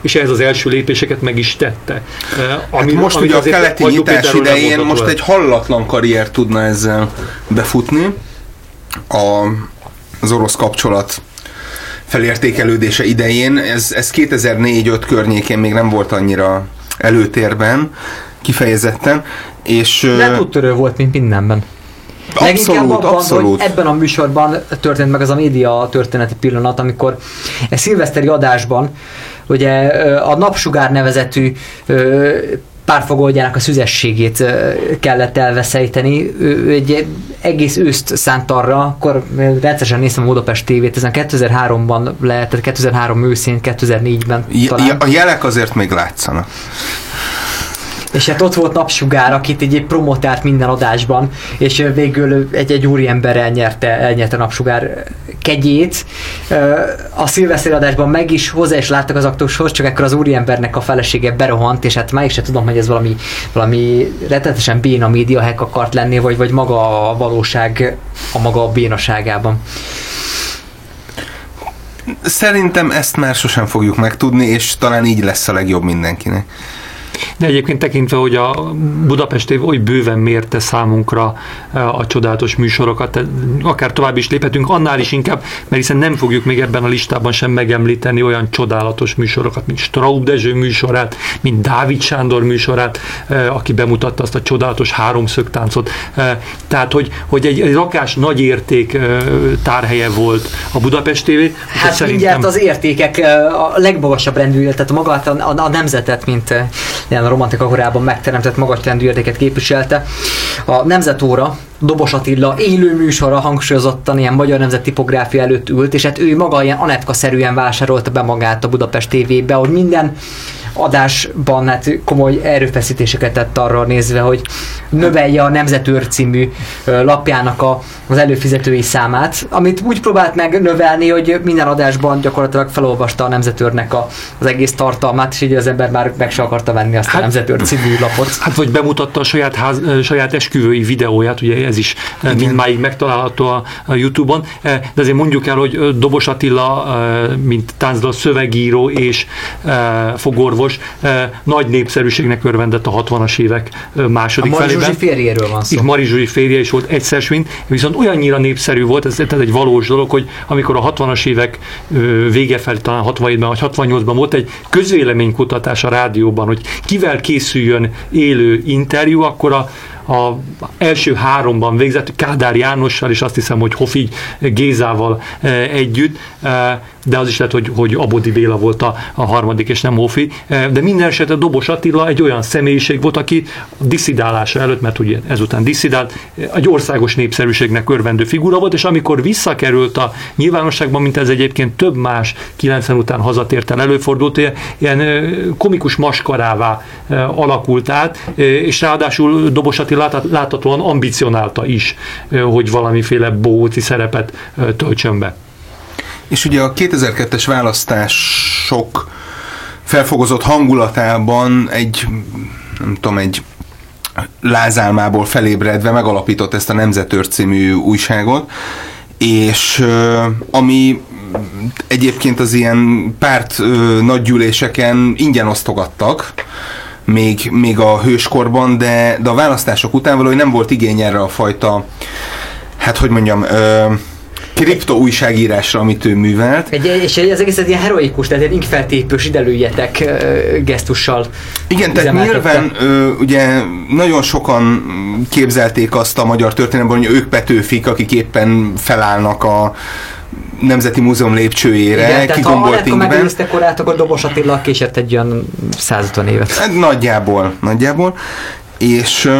és ehhez az első lépéseket meg is tette. Hát ami- most amit ugye a keleti nyitás idején most egy hallatlan karrier tudna ezzel befutni. A, az orosz kapcsolat felértékelődése idején. Ez, ez 2004-5 környékén még nem volt annyira előtérben, kifejezetten. És, De úttörő volt, mint mindenben. Abszolút, abban, abszolút. hogy ebben a műsorban történt meg az a média történeti pillanat, amikor egy szilveszteri adásban ugye a Napsugár nevezetű párfogógyának a szüzességét kellett elveszejteni. Ő egy egész őszt szánt arra, akkor rendszeresen néztem a Budapest tévét, ezen 2003-ban lehetett, 2003 őszén, 2004-ben talán. A jelek azért még látszanak. És hát ott volt Napsugár, akit egy promotált minden adásban, és végül egy, egy úriember elnyerte, elnyerte Napsugár kegyét. A szilveszter adásban meg is hozzá is láttak az aktushoz, csak akkor az úriembernek a felesége berohant, és hát már is tudom, hogy ez valami, valami rettetesen béna médiahek akart lenni, vagy, vagy maga a valóság a maga a bénaságában. Szerintem ezt már sosem fogjuk megtudni, és talán így lesz a legjobb mindenkinek. De egyébként tekintve, hogy a Budapest év oly bőven mérte számunkra eh, a csodálatos műsorokat, akár tovább is léphetünk, annál is inkább, mert hiszen nem fogjuk még ebben a listában sem megemlíteni olyan csodálatos műsorokat, mint Straub Dezső műsorát, mint Dávid Sándor műsorát, eh, aki bemutatta azt a csodálatos háromszögtáncot. Eh, tehát, hogy, hogy egy, egy rakás nagy érték tárhelye volt a Budapest TV. Hát szerintem... mindjárt az értékek a legmagasabb rendű, tehát magát a, a, a nemzetet, mint ilyen a romantika korában megteremtett magas rendű értéket képviselte. A Nemzetóra Dobos Attila élő műsora hangsúlyozottan ilyen magyar nemzet tipográfia előtt ült, és hát ő maga ilyen Anetka-szerűen vásárolta be magát a Budapest TV-be, hogy minden adásban hát komoly erőfeszítéseket tett arra nézve, hogy növelje a Nemzetőr című lapjának a, az előfizetői számát, amit úgy próbált meg növelni, hogy minden adásban gyakorlatilag felolvasta a Nemzetőrnek a, az egész tartalmát, és így az ember már meg se akarta venni azt hát, a Nemzetőr című lapot. Hát vagy bemutatta a saját, ház, saját esküvői videóját, ugye ez is Igen. mindmáig megtalálható a, a Youtube-on, de azért mondjuk el, hogy Dobos Attila, mint táncdal szövegíró és fogorvos, Miklós eh, nagy népszerűségnek örvendett a 60-as évek eh, második a Mari felében. Zsuzsi férjéről van szó. Itt Mari Zsuzsi férje is volt egyszer mint, viszont olyannyira népszerű volt, ez, ez egy valós dolog, hogy amikor a 60-as évek vége felé, talán 67-ben vagy 68-ban volt egy közvéleménykutatás a rádióban, hogy kivel készüljön élő interjú, akkor a a első háromban végzett, Kádár Jánossal, és azt hiszem, hogy Hofi Gézával eh, együtt, eh, de az is lehet, hogy, hogy Abodi Béla volt a, a harmadik, és nem Hofi, eh, de minden esetre Dobos Attila egy olyan személyiség volt, aki diszidálása előtt, mert ugye ezután diszidált, egy országos népszerűségnek örvendő figura volt, és amikor visszakerült a nyilvánosságban, mint ez egyébként több más 90 után hazatért el előfordult, ilyen komikus maskarává alakult át, és ráadásul Dobos Attila láthatóan ambicionálta is, hogy valamiféle bóci szerepet töltsön be. És ugye a 2002-es választások felfogozott hangulatában egy, nem tudom, egy lázálmából felébredve megalapított ezt a Nemzetőr című újságot, és ami egyébként az ilyen párt nagygyűléseken ingyen osztogattak, még, még a hőskorban, de, de a választások után valahogy nem volt igény erre a fajta, hát hogy mondjam, ö, kripto újságírásra, amit ő művelt. Egy, és ez egész egy ilyen heroikus, tehát egy inkfeltépős idelőjetek gesztussal Igen, tehát nyilván ö, ugye nagyon sokan képzelték azt a magyar történelemben, hogy ők Petőfik, akik éppen felállnak a Nemzeti Múzeum lépcsőjére, Igen, kigombolt ha megőrizte korát, akkor Dobos Attila késett egy olyan 150 évet. Hát nagyjából, nagyjából. És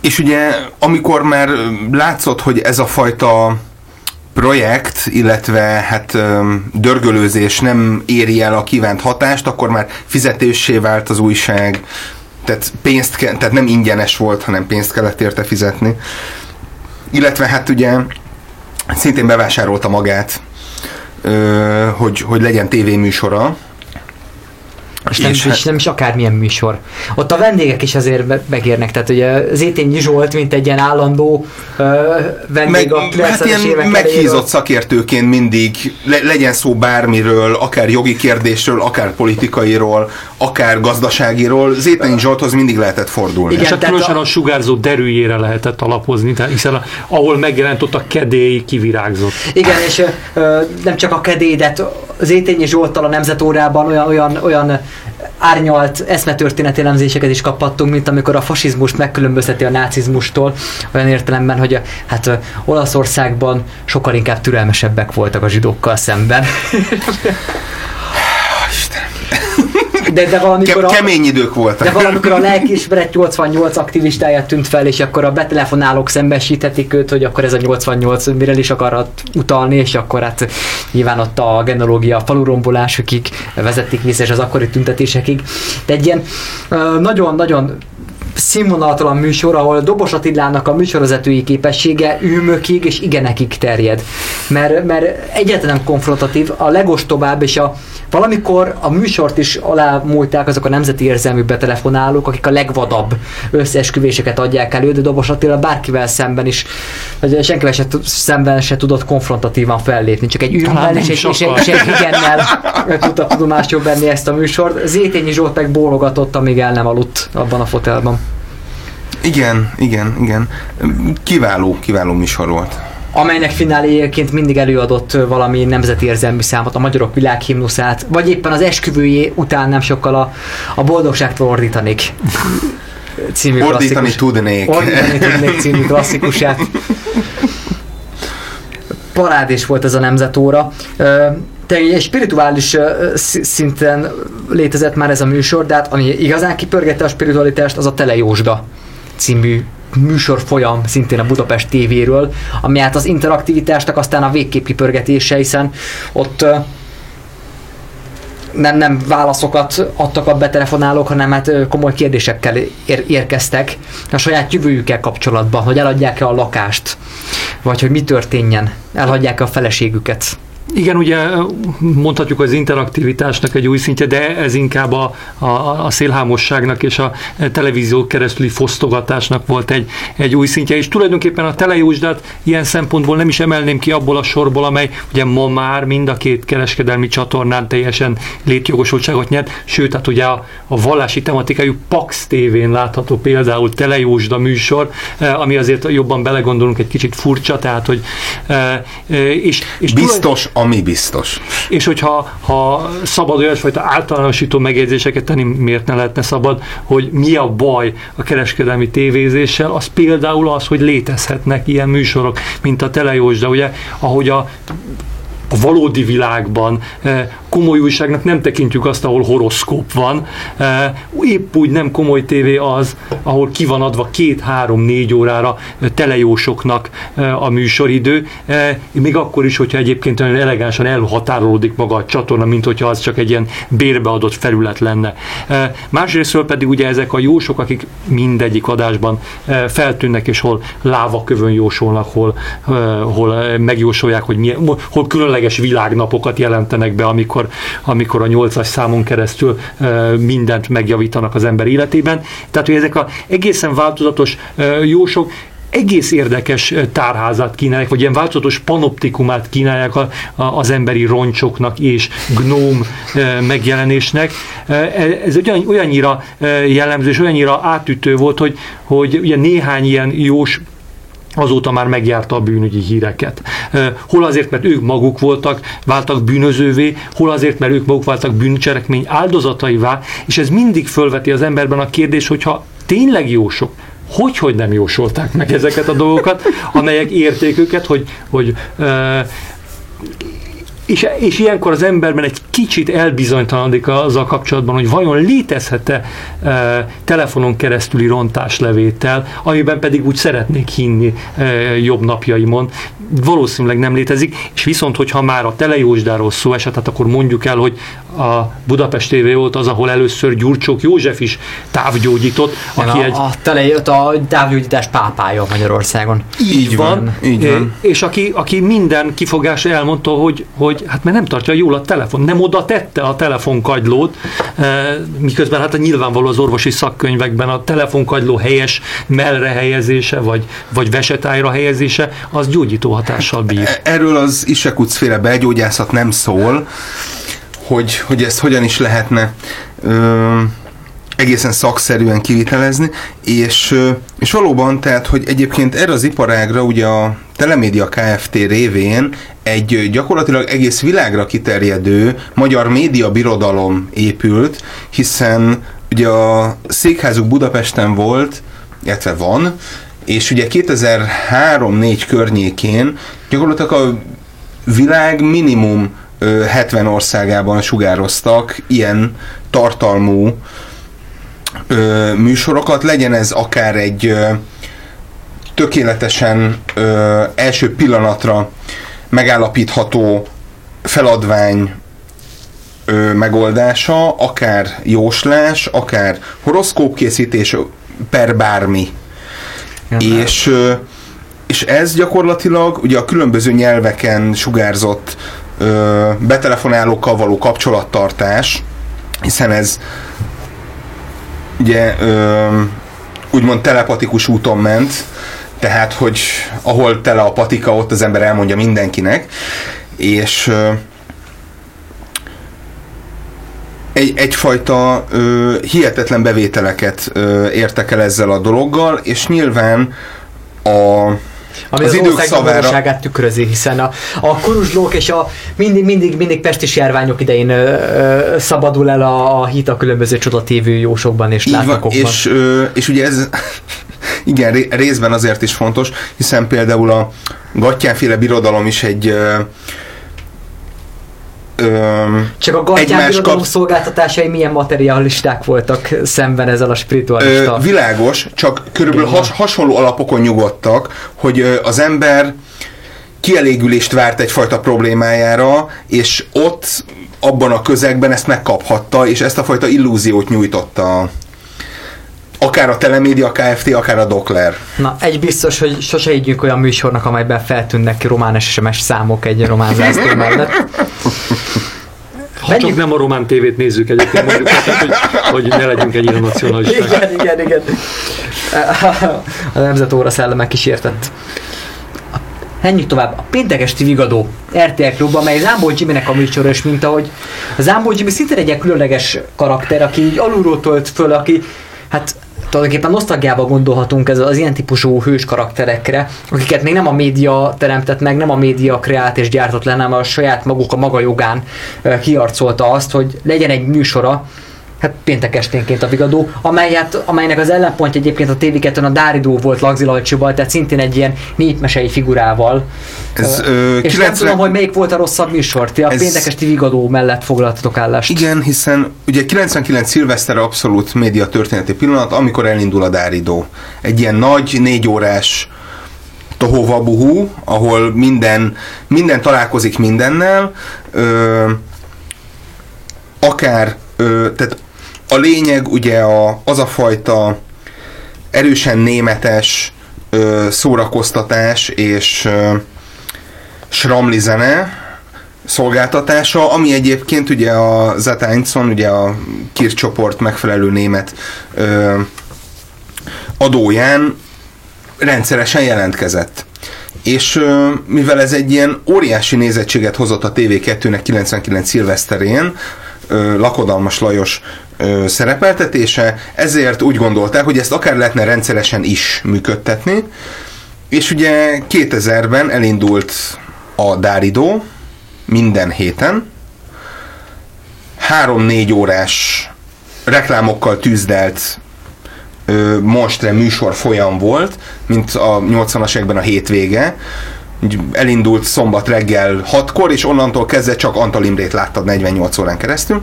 és ugye, amikor már látszott, hogy ez a fajta projekt, illetve hát dörgölőzés nem éri el a kívánt hatást, akkor már fizetőssé vált az újság, tehát pénzt ke- tehát nem ingyenes volt, hanem pénzt kellett érte fizetni. Illetve hát ugye szintén bevásárolta magát, hogy, hogy legyen tévéműsora, És nem, És és hát- nem is akármilyen műsor. Ott a vendégek is azért megérnek, tehát ugye Zétényi Zsolt, mint egy ilyen állandó ö, vendég meg, a 90-es hát ilyen évek meghízott elejéről. szakértőként mindig le, legyen szó bármiről, akár jogi kérdésről, akár politikairól, akár gazdaságiról, Zétényi Zsolthoz mindig lehetett fordulni. Igen. És hát különösen a- a sugárzó derűjére lehetett alapozni, tehát hiszen a, ahol megjelent, ott a kedély kivirágzott. Igen, és ö, nem csak a kedédet, az Étényi Zsolttal a nemzetórában olyan, olyan, olyan árnyalt eszmetörténeti elemzéseket is kaphattunk, mint amikor a fasizmust megkülönbözteti a nácizmustól, olyan értelemben, hogy a, hát Olaszországban sokkal inkább türelmesebbek voltak a zsidókkal szemben. De, de valamikor a, kemény idők voltak. de valamikor a lelkiismeret 88 aktivistája tűnt fel, és akkor a betelefonálók szembesíthetik őt, hogy akkor ez a 88 mire is akarat utalni, és akkor hát nyilván ott a genológia falurombolásokig vezették vissza, és az akkori tüntetésekig. De egy ilyen nagyon-nagyon színvonaltalan műsor, ahol Dobos Attilának a műsorvezetői képessége űmökig és igenekig terjed. Mert, mert egyáltalán nem konfrontatív, a legostobább és a valamikor a műsort is alámúlták azok a nemzeti érzelmű betelefonálók, akik a legvadabb összeesküvéseket adják elő, de Dobos Attila bárkivel szemben is, vagy senkivel se, szemben se tudott konfrontatívan fellépni, csak egy nem és egy, és, egy, és egy igennel tudta tudomásul venni ezt a műsort. Zétényi Zsolt meg bólogatott, amíg el nem aludt abban a fotelban. Igen, igen, igen. Kiváló, kiváló műsor volt. amelynek fináléjeként mindig előadott valami nemzeti érzelmű számot, a magyarok világhimnuszát, vagy éppen az esküvőjé után nem sokkal a, a boldogságtól ordítanik című Ordítani klasszikus. tudnék. Ordítani tudnék című klasszikusát. Parádés volt ez a nemzetóra. Te egy spirituális szinten létezett már ez a műsor, de hát ami igazán kipörgette a spiritualitást, az a Tele Jósda című műsor folyam szintén a Budapest tévéről, ami hát az interaktivitásnak aztán a végképp kipörgetése, hiszen ott nem, nem válaszokat adtak a betelefonálók, hanem hát komoly kérdésekkel ér- érkeztek a saját jövőjükkel kapcsolatban, hogy eladják-e a lakást, vagy hogy mi történjen, elhagyják-e a feleségüket. Igen, ugye mondhatjuk az interaktivitásnak egy új szintje, de ez inkább a, a, a szélhámosságnak és a televízió keresztüli fosztogatásnak volt egy, egy új szintje, és tulajdonképpen a telejósdát ilyen szempontból nem is emelném ki abból a sorból, amely ugye ma már mind a két kereskedelmi csatornán teljesen létjogosultságot nyert, sőt, hát ugye a, a vallási tematikájú Pax TV-n látható például telejósda műsor, eh, ami azért jobban belegondolunk egy kicsit furcsa, tehát hogy eh, eh, és, és Biztos, ami biztos. és hogyha ha szabad olyasfajta általánosító megjegyzéseket tenni, miért ne lehetne szabad, hogy mi a baj a kereskedelmi tévézéssel, az például az, hogy létezhetnek ilyen műsorok, mint a Telejós, de ugye, ahogy a a valódi világban eh, komoly újságnak nem tekintjük azt, ahol horoszkóp van. Eh, Épp úgy nem komoly tévé az, ahol ki van adva két-három-négy órára eh, telejósoknak a műsoridő, még akkor is, hogyha egyébként olyan elegánsan elhatárolódik maga a csatorna, mint hogyha az csak egy ilyen bérbeadott felület lenne. Másrésztről pedig ugye ezek a jósok, akik mindegyik adásban feltűnnek, és hol lávakövön jósolnak, hol, hol megjósolják, hogy milyen, hol különleges világnapokat jelentenek be, amikor, amikor a nyolcas számon keresztül mindent megjavítanak az ember életében. Tehát, hogy ezek a egészen változatos jósok, egész érdekes tárházat kínálják, vagy ilyen változatos panoptikumát kínálják a, a, az emberi roncsoknak és gnóm eh, megjelenésnek. Ez olyan, olyannyira jellemző és olyannyira átütő volt, hogy, hogy ugye néhány ilyen jós azóta már megjárta a bűnügyi híreket. Hol azért, mert ők maguk voltak, váltak bűnözővé, hol azért, mert ők maguk váltak bűncselekmény áldozataivá, és ez mindig fölveti az emberben a kérdés, hogyha tényleg jósok, hogy, hogy nem jósolták meg ezeket a dolgokat, amelyek érték őket, hogy, hogy eh, és, és ilyenkor az emberben egy kicsit elbizonytalanodik azzal kapcsolatban, hogy vajon létezhet-e e, telefonon keresztüli rontáslevétel, amiben pedig úgy szeretnék hinni e, jobb napjaimon. Valószínűleg nem létezik, és viszont, hogyha már a telejósdáról szó esett, hát akkor mondjuk el, hogy a Budapest TV volt az, ahol először Gyurcsók József is távgyógyított, aki a, egy a, tele, a távgyógyítás pápája Magyarországon. Így van, így van. És aki, aki minden kifogásra elmondta, hogy, hogy hát mert nem tartja jól a telefon, nem oda tette a telefonkagylót, e, miközben hát a nyilvánvaló az orvosi szakkönyvekben a telefonkagyló helyes mellre helyezése, vagy, vagy vesetájra helyezése, az gyógyító hatással bír. E- Erről az Isekuc féle belgyógyászat nem szól, hogy, hogy ezt hogyan is lehetne ö, egészen szakszerűen kivitelezni, és, és valóban, tehát, hogy egyébként erre az iparágra ugye a Telemédia Kft. révén egy gyakorlatilag egész világra kiterjedő magyar média birodalom épült, hiszen ugye a székházuk Budapesten volt, illetve van, és ugye 2003-4 környékén gyakorlatilag a világ minimum ö, 70 országában sugároztak ilyen tartalmú ö, műsorokat, legyen ez akár egy ö, tökéletesen ö, első pillanatra megállapítható feladvány ö, megoldása, akár jóslás, akár horoszkópkészítés per bármi. És, ö, és ez gyakorlatilag ugye a különböző nyelveken sugárzott ö, betelefonálókkal való kapcsolattartás, hiszen ez ugye ö, úgymond telepatikus úton ment, tehát, hogy ahol tele a patika, ott az ember elmondja mindenkinek, és ö, egy, egyfajta ö, hihetetlen bevételeket ö, értek el ezzel a dologgal, és nyilván a, Ami az az, idők ország szavára- tükrözi, hiszen a, a kuruzslók és a mindig, mindig, mindig pestis járványok idején ö, ö, szabadul el a, a hit a különböző csodatévő jósokban és látkokban. és, ö, és ugye ez igen, ré- részben azért is fontos, hiszen például a Gattyánféle birodalom is egy ö, ö, Csak a birodalom kap- szolgáltatásai milyen materialisták voltak szemben ezzel a Ö, spiritualista. világos, csak körülbelül has, hasonló alapokon nyugodtak, hogy ö, az ember kielégülést várt egyfajta problémájára, és ott, abban a közegben ezt megkaphatta, és ezt a fajta illúziót nyújtotta akár a Telemédia Kft., akár a Dokler. Na, egy biztos, hogy sose higgyünk olyan műsornak, amelyben feltűnnek román SMS számok egy román zászló mellett. Ha csak nem a román tévét nézzük egyébként, mondjuk, tehát, hogy, hogy ne legyünk ennyire nacionalisták. Igen, igen, igen. A nemzetóra szelleme kísértett. Menjünk tovább. A péntek esti vigadó RTL Klub, amely Zámbó Jimmynek a műsora, és mint ahogy a Zámbó Jimmy szintén egy különleges karakter, aki így alulról tölt föl, aki hát tulajdonképpen nosztalgiába gondolhatunk ez az ilyen típusú hős karakterekre, akiket még nem a média teremtett meg, nem a média kreált és gyártott le, hanem a saját maguk a maga jogán ö, kiarcolta azt, hogy legyen egy műsora, Hát péntek esténként a Vigadó, amelyet, amelynek az ellenpontja egyébként a tv 2 a Dáridó volt Lagzi Lajcsival, tehát szintén egy ilyen népmesei figurával. Ez, Ö, ö, és 90 nem tudom, hogy melyik volt a rosszabb műsor. Ti a Ez- péntek esti Vigadó mellett foglaltatok állást. Igen, hiszen ugye 99 szilveszter abszolút média történeti pillanat, amikor elindul a Dáridó. Egy ilyen nagy, négy órás tohovabuhú, ahol minden, minden találkozik mindennel, ö, akár, ö, tehát a lényeg ugye a, az a fajta erősen németes ö, szórakoztatás és ö, sramli zene szolgáltatása, ami egyébként ugye a Zateinzon, ugye a Kirch csoport megfelelő német ö, adóján rendszeresen jelentkezett. És ö, mivel ez egy ilyen óriási nézettséget hozott a TV2-nek 99 szilveszterén, Lakodalmas Lajos szerepeltetése, ezért úgy gondolták, hogy ezt akár lehetne rendszeresen is működtetni, és ugye 2000-ben elindult a Dáridó minden héten, három-négy órás reklámokkal tűzdelt ö, monstre műsor folyam volt, mint a 80-as években a hétvége. Elindult szombat reggel 6-kor, és onnantól kezdve csak Antal Imrét láttad 48 órán keresztül,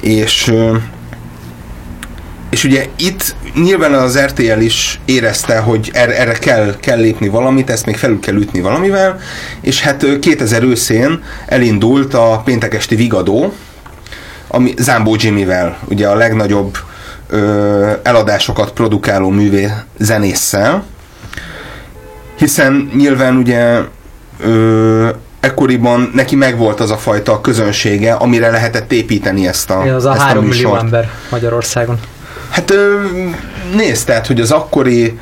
és és ugye itt nyilván az RTL is érezte, hogy erre, erre kell, kell lépni valamit, ezt még felül kell ütni valamivel, és hát ö, 2000 őszén elindult a péntek Vigadó, ami Zambó Jimmyvel, ugye a legnagyobb ö, eladásokat produkáló művé zenésszel, hiszen nyilván ugye ö, ekkoriban neki megvolt az a fajta közönsége, amire lehetett építeni ezt a, Igen, az a ezt 3 millió ember Magyarországon. Hát nézd, tehát, hogy az akkori,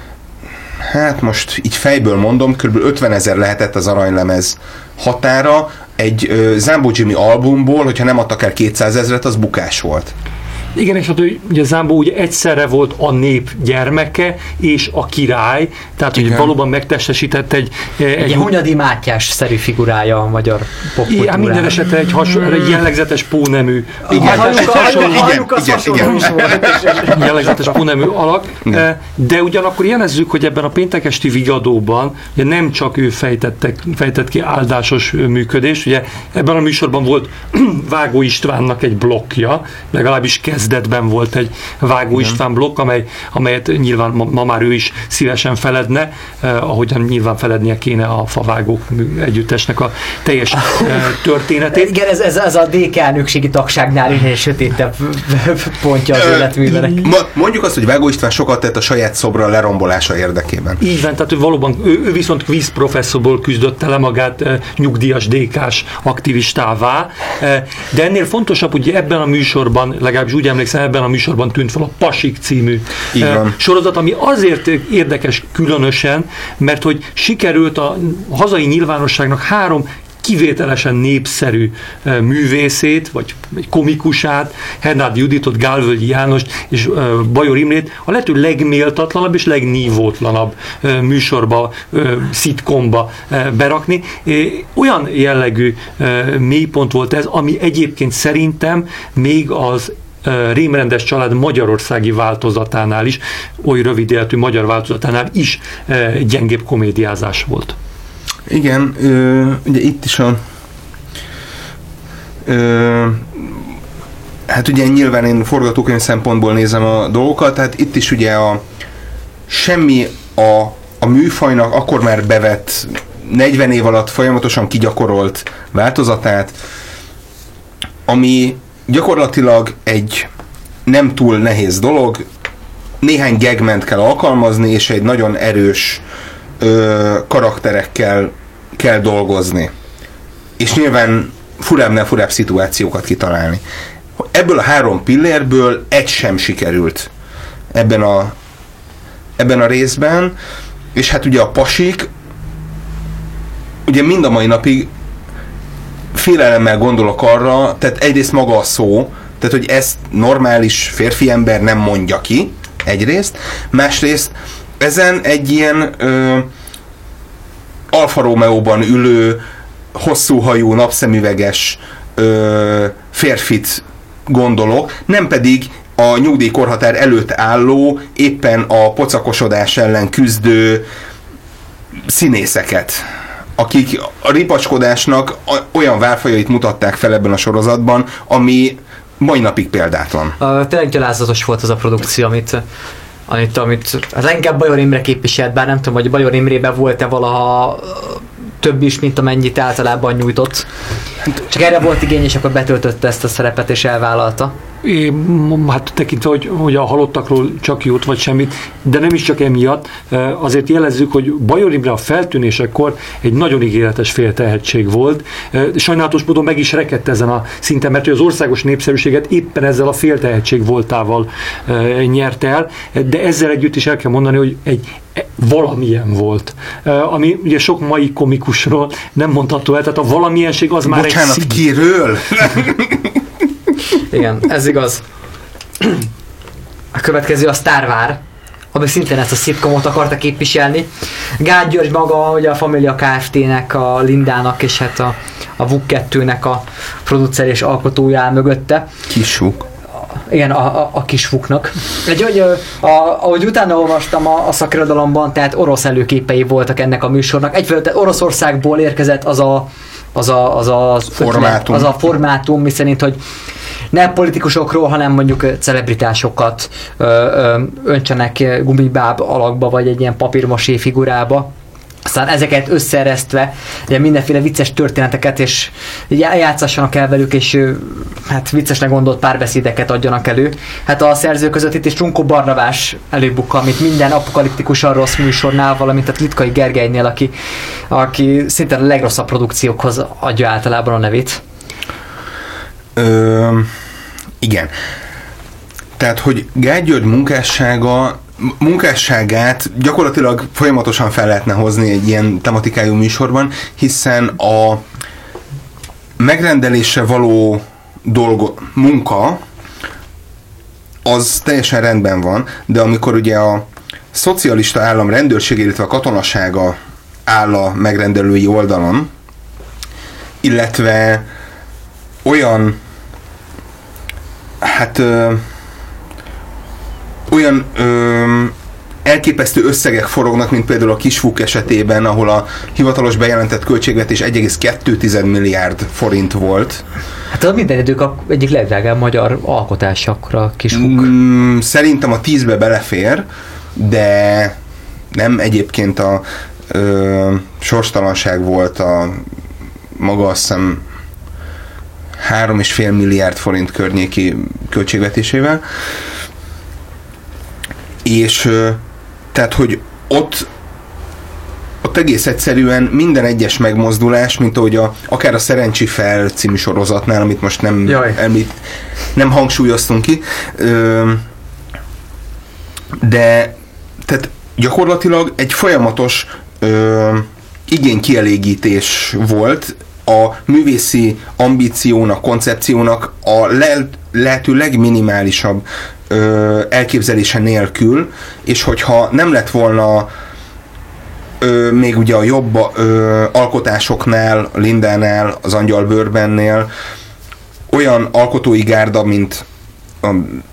hát most így fejből mondom, kb. 50 ezer lehetett az aranylemez határa, egy Zambo Jimmy albumból, hogyha nem adtak el 200 ezeret, az bukás volt. Igen, és hát ő, ugye Zámbó ugye egyszerre volt a nép gyermeke és a király, tehát hogy Igen. valóban megtestesített egy, Egy egy Hunyadi Mátyás-szerű figurája a magyar Igen, popkultúrában. minden esetre egy, hasonló, egy jellegzetes pónemű. Igen. Igen, igen. jellegzetes pónemű alak, eh, de ugyanakkor jelezzük, hogy ebben a péntekesti vigadóban ugye nem csak ő fejtettek, fejtett ki áldásos ö, működést, ugye ebben a műsorban volt Vágó Istvánnak egy blokkja, legalábbis kezdetben volt egy Vágó István blokk, amely, amelyet nyilván ma, ma már ő is szívesen feledne, eh, ahogyan nyilván felednie kéne a Favágók együttesnek a teljes eh, történetét. Igen, ez, ez, ez a DK elnökségi tagságnál egy sötétebb pontja az. Ma, mondjuk azt, hogy Vágó István sokat tett a saját szobra lerombolása érdekében. Így van, tehát ő valóban, ő, ő viszont quiz professzorból küzdötte le magát e, nyugdíjas DK-s aktivistává, e, de ennél fontosabb, hogy ebben a műsorban, legalábbis úgy emlékszem, ebben a műsorban tűnt fel a Pasik című Így e, van. sorozat, ami azért érdekes különösen, mert hogy sikerült a hazai nyilvánosságnak három kivételesen népszerű eh, művészét, vagy komikusát, Hernád Juditot, Gálvölgyi Jánost és eh, Bajor Imrét a lehető legméltatlanabb és legnívótlanabb eh, műsorba, eh, szitkomba eh, berakni. Eh, Olyan jellegű eh, mélypont volt ez, ami egyébként szerintem még az eh, Rémrendes család magyarországi változatánál is, oly rövid életű magyar változatánál is gyengébb komédiázás volt. Igen, ugye itt is a hát ugye nyilván én forgatókönyv szempontból nézem a dolgokat, tehát itt is ugye a semmi a, a műfajnak akkor már bevett 40 év alatt folyamatosan kigyakorolt változatát, ami gyakorlatilag egy nem túl nehéz dolog, néhány gegment kell alkalmazni, és egy nagyon erős ö, karakterekkel kell dolgozni. És nyilván furábbnál furább szituációkat kitalálni. Ebből a három pillérből egy sem sikerült ebben a, ebben a részben, és hát ugye a pasik, ugye mind a mai napig félelemmel gondolok arra, tehát egyrészt maga a szó, tehát hogy ezt normális férfi ember nem mondja ki, egyrészt, másrészt ezen egy ilyen ö, Alfa Romeo-ban ülő, hosszú hajú, napszemüveges ö, férfit gondolok, nem pedig a nyugdíjkorhatár előtt álló, éppen a pocakosodás ellen küzdő színészeket, akik a ripacskodásnak olyan várfajait mutatták fel ebben a sorozatban, ami mai napig példátlan. Uh, tényleg gyalázatos volt az a produkció, amit, amit, amit hát leginkább Bajor Imre képviselt, bár nem tudom, hogy Bajor Imrében volt-e valaha több is, mint amennyit általában nyújtott. Csak erre volt igény, és akkor betöltötte ezt a szerepet, és elvállalta. Hát tekintve, hogy, hogy a halottakról csak jót vagy semmit, de nem is csak emiatt, azért jelezzük, hogy Bajor Imre a feltűnésekor egy nagyon ígéretes féltehetség volt. Sajnálatos módon meg is rekedt ezen a szinten, mert az országos népszerűséget éppen ezzel a féltehetség voltával nyerte el, de ezzel együtt is el kell mondani, hogy egy e- valamilyen volt. Ami ugye sok mai komikusról nem mondható el, tehát a valamilyenség az már Bocsánat, egy szín. kiről? Igen, ez igaz. A következő a Starvár, ami szintén ezt a szitkomot akarta képviselni. Gál György maga, ugye a Familia Kft-nek, a Lindának és hát a, a VUK 2-nek a producer és alkotója áll mögötte. Kisuk. Igen, a, a, a kis fuknak. Egy, hogy, ö, a, ahogy utána olvastam a, a szakirodalomban, tehát orosz előképei voltak ennek a műsornak. Egyfelől tehát Oroszországból érkezett az a az a, az a az Formátum. az a formátum, mi szerint, hogy ne politikusokról, hanem mondjuk celebritásokat ö, ö, öntsenek gumibáb alakba, vagy egy ilyen papírmasé figurába. aztán ezeket összeeresztve, ugye mindenféle vicces történeteket, és já- játszassanak el velük, és hát viccesnek gondolt párbeszédeket adjanak elő. Hát a szerző között itt is Trunkó Barnabás előbukka, amit minden apokaliptikusan rossz műsornál, valamint a Litkai Gergelynél, aki, aki szinte a legrosszabb produkciókhoz adja általában a nevét. Ö, igen. Tehát, hogy Gágy György munkássága munkásságát gyakorlatilag folyamatosan fel lehetne hozni egy ilyen tematikájú műsorban, hiszen a megrendelésre való dolgo, munka az teljesen rendben van, de amikor ugye a szocialista állam rendőrség, illetve a katonasága áll a megrendelői oldalon, illetve olyan hát ö, olyan ö, elképesztő összegek forognak, mint például a Kisfúk esetében, ahol a hivatalos bejelentett költségvetés 1,2 milliárd forint volt. Hát az minden idők egyik legdrágább magyar alkotás akkor a. Mm, szerintem a tízbe belefér, de nem egyébként a ö, sorstalanság volt a maga azt hiszem 3,5 milliárd forint környéki költségvetésével. És tehát, hogy ott ott egész egyszerűen minden egyes megmozdulás, mint ahogy a, akár a Szerencsi Fel című sorozatnál, amit most nem, Jaj. említ, nem hangsúlyoztunk ki, ö, de tehát gyakorlatilag egy folyamatos ö, igénykielégítés volt a művészi ambíciónak, koncepciónak a le, lehető legminimálisabb ö, elképzelése nélkül, és hogyha nem lett volna ö, még ugye a jobb ö, alkotásoknál, a Lindánál, az Angyal Bőrbennél olyan alkotói gárda, mint a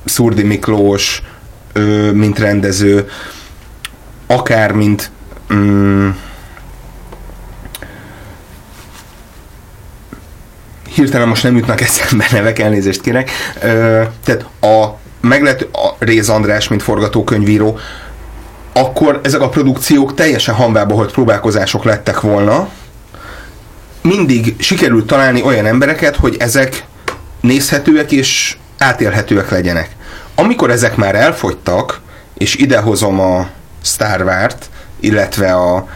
Szurdi Miklós, ö, mint rendező, akár mint mm, hirtelen most nem jutnak eszembe nevek, elnézést kérek. Ö, tehát a meglett a Réz András, mint forgatókönyvíró, akkor ezek a produkciók teljesen hanvába holt próbálkozások lettek volna. Mindig sikerült találni olyan embereket, hogy ezek nézhetőek és átélhetőek legyenek. Amikor ezek már elfogytak, és idehozom a Star Wars-t, illetve a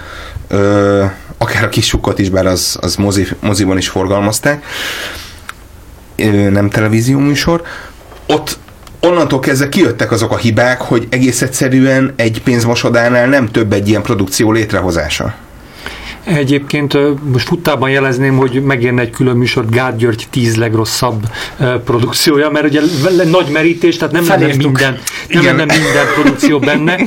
ö, akár a kisukot is, bár az, az mozi, moziban is forgalmazták, nem televízió műsor, ott onnantól kezdve kijöttek azok a hibák, hogy egész egyszerűen egy pénzmosodánál nem több egy ilyen produkció létrehozása. Egyébként most futtában jelezném, hogy megérne egy külön műsor Gárd György 10 legrosszabb produkciója, mert ugye nagy merítés, tehát nem lenne Felírtuk. minden, nem Igen. lenne minden produkció benne,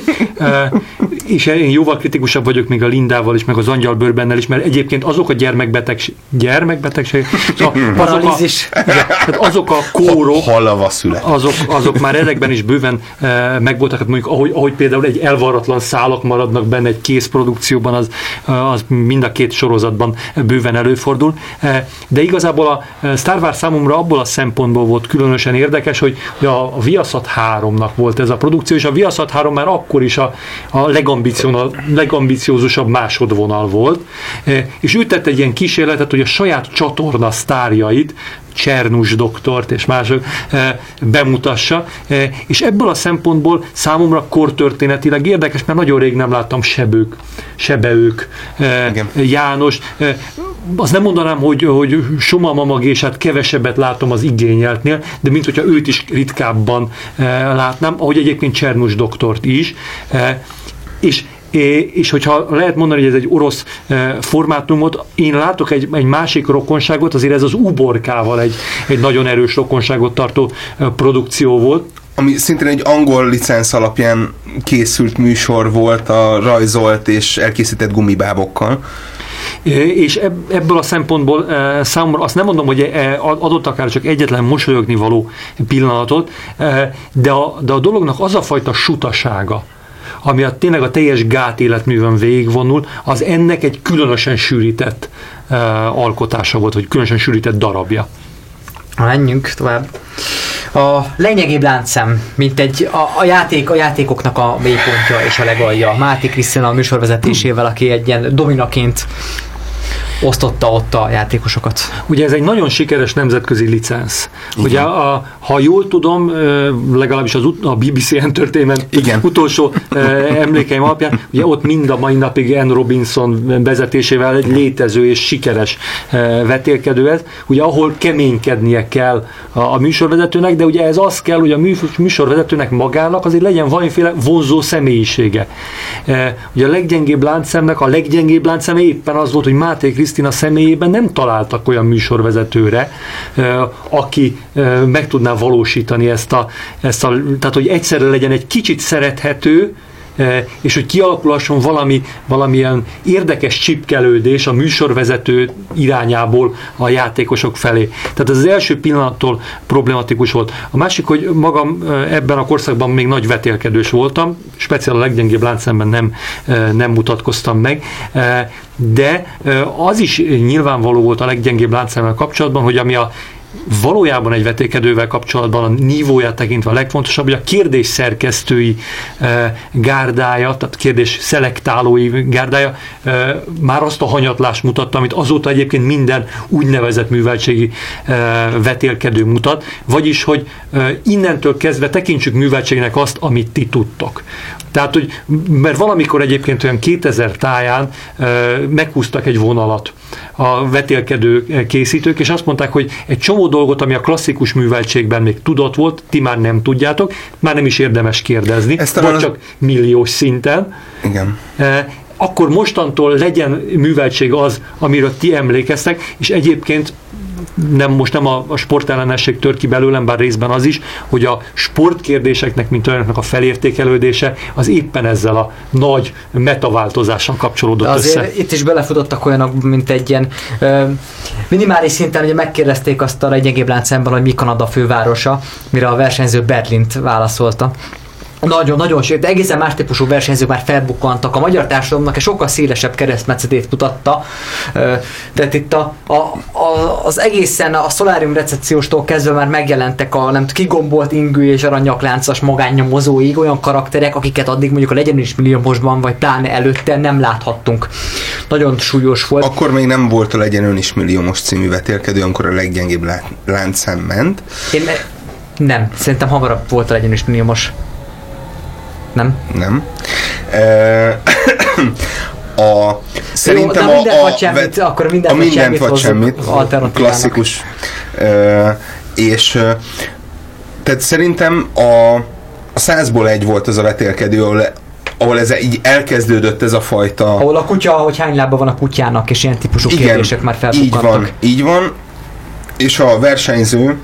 és én jóval kritikusabb vagyok még a Lindával is, meg az Angyal Bőrbennel is, mert egyébként azok a gyermekbetegség, gyermekbetegség, szóval azok a, Paralízis. igen, tehát azok a kórok, Halava szület. azok, azok már ezekben is bőven e, megvoltak, hát mondjuk ahogy, ahogy például egy elvarratlan szálak maradnak benne egy kész produkcióban, az, az mind a két sorozatban bőven előfordul. E, de igazából a Star Wars számomra abból a szempontból volt különösen érdekes, hogy a, Viaszat 3-nak volt ez a produkció, és a Viaszat 3 már akkor is a, a legambiciózusabb másodvonal volt, e, és ő tett egy ilyen kísérletet, hogy a saját csatorna sztárjait Csernus doktort és mások eh, bemutassa, eh, és ebből a szempontból számomra kortörténetileg érdekes, mert nagyon rég nem láttam sebők, sebeők, eh, Igen. János. Azt nem mondanám, hogy, hogy Soma mamagésát kevesebbet látom az igényeltnél, de mint hogyha őt is ritkábban látnám, ahogy egyébként Csernus doktort is. És és hogyha lehet mondani, hogy ez egy orosz eh, formátumot, én látok egy, egy másik rokonságot, azért ez az uborkával egy, egy nagyon erős rokonságot tartó eh, produkció volt. Ami szintén egy angol licensz alapján készült műsor volt a rajzolt és elkészített gumibábokkal. És ebb- ebből a szempontból e, számomra azt nem mondom, hogy e, adott akár csak egyetlen mosolyogni való pillanatot, e, de a, de a dolognak az a fajta sutasága, ami a, tényleg a teljes gát életművön végigvonul, az ennek egy különösen sűrített e, alkotása volt, vagy különösen sűrített darabja. Menjünk tovább. A lényegébb láncszem, mint egy a, a, játék, a játékoknak a mélypontja és a legalja. Máté Krisztina a műsorvezetésével, aki egy ilyen dominaként osztotta ott a játékosokat. Ugye ez egy nagyon sikeres nemzetközi licensz. Ugye, a, ha jól tudom, legalábbis az ut- a BBC Entertainment Igen. utolsó emlékeim alapján, ugye ott mind a mai napig Ann Robinson vezetésével egy létező és sikeres vetélkedő ez, ugye ahol keménykednie kell a, a műsorvezetőnek, de ugye ez az kell, hogy a mű, műsorvezetőnek magának azért legyen valamiféle vonzó személyisége. Ugye a leggyengébb láncszemnek a leggyengébb láncszeme éppen az volt, hogy Máté Krisztina személyében nem találtak olyan műsorvezetőre, aki meg tudná valósítani ezt a, ezt a, tehát hogy egyszerre legyen egy kicsit szerethető, és hogy kialakulhasson valami, valamilyen érdekes csipkelődés a műsorvezető irányából a játékosok felé. Tehát ez az első pillanattól problematikus volt. A másik, hogy magam e, ebben a korszakban még nagy vetélkedős voltam, speciál a leggyengébb láncszemben nem, e, nem mutatkoztam meg, de az is nyilvánvaló volt a leggyengébb láncszemmel kapcsolatban, hogy ami a valójában egy vetékedővel kapcsolatban a nívóját tekintve a legfontosabb, hogy a kérdés szerkesztői e, gárdája, tehát kérdés szelektálói gárdája e, már azt a hanyatlást mutatta, amit azóta egyébként minden úgynevezett műveltségi e, vetélkedő mutat, vagyis, hogy innentől kezdve tekintsük műveltségnek azt, amit ti tudtok. Tehát, hogy mert valamikor egyébként olyan 2000 táján meghúztak egy vonalat a vetélkedő készítők, és azt mondták, hogy egy csomó dolgot, ami a klasszikus műveltségben még tudott volt, ti már nem tudjátok, már nem is érdemes kérdezni, Ezt vagy csak milliós szinten. Igen. Akkor mostantól legyen műveltség az, amiről ti emlékeztek, és egyébként nem, most nem a, a sportellenesség tör ki belőlem, bár részben az is, hogy a sportkérdéseknek, mint olyanoknak a felértékelődése, az éppen ezzel a nagy metaváltozással kapcsolódott De azért össze. itt is belefutottak olyanok, mint egy ilyen ö, minimális szinten, ugye megkérdezték azt a legyengébb láncemben, hogy mi Kanada fővárosa, mire a versenyző Berlint válaszolta. Nagyon-nagyon sőt, de egészen más típusú versenyzők már felbukkantak. A magyar társadalomnak egy sokkal szélesebb keresztmetszetét mutatta. Tehát itt a, a, a, az egészen a szolárium recepcióstól kezdve már megjelentek a nem kigombolt ingű és aranyakláncas magánnyomozóig olyan karakterek, akiket addig mondjuk a legyen is milliómosban, vagy pláne előtte nem láthattunk. Nagyon súlyos volt. Akkor még nem volt a Legyen Ön is milliómos című vetélkedő, amikor a leggyengébb lá- láncszem ment. Én nem, szerintem hamarabb volt a legyen is milliómos. Nem? Nem. A, szerintem de a, mindent a, vagy semmit, akkor mindent a mindent semmit vagy semmit, klasszikus. E, és tehát szerintem a, a százból egy volt az a vetélkedő, ahol, ahol ez így elkezdődött ez a fajta Ahol a kutya, hogy hány lába van a kutyának, és ilyen típusú Igen, kérdések már így felbukkantak. van, így van, és a versenyző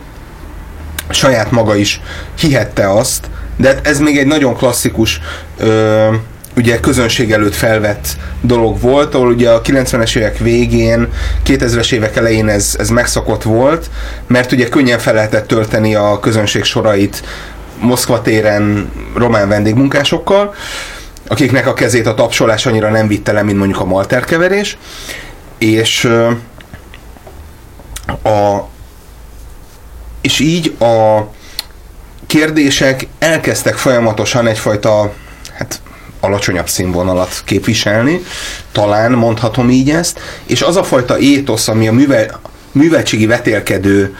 saját maga is hihette azt, de ez még egy nagyon klasszikus ö, ugye közönség előtt felvett dolog volt, ahol ugye a 90-es évek végén, 2000-es évek elején ez, ez megszokott volt, mert ugye könnyen fel lehetett tölteni a közönség sorait Moszkva téren román vendégmunkásokkal, akiknek a kezét a tapsolás annyira nem vitte le, mint mondjuk a malterkeverés, és ö, a és így a kérdések elkezdtek folyamatosan egyfajta hát alacsonyabb színvonalat képviselni, talán mondhatom így ezt, és az a fajta étosz, ami a művel, műveltségi vetélkedő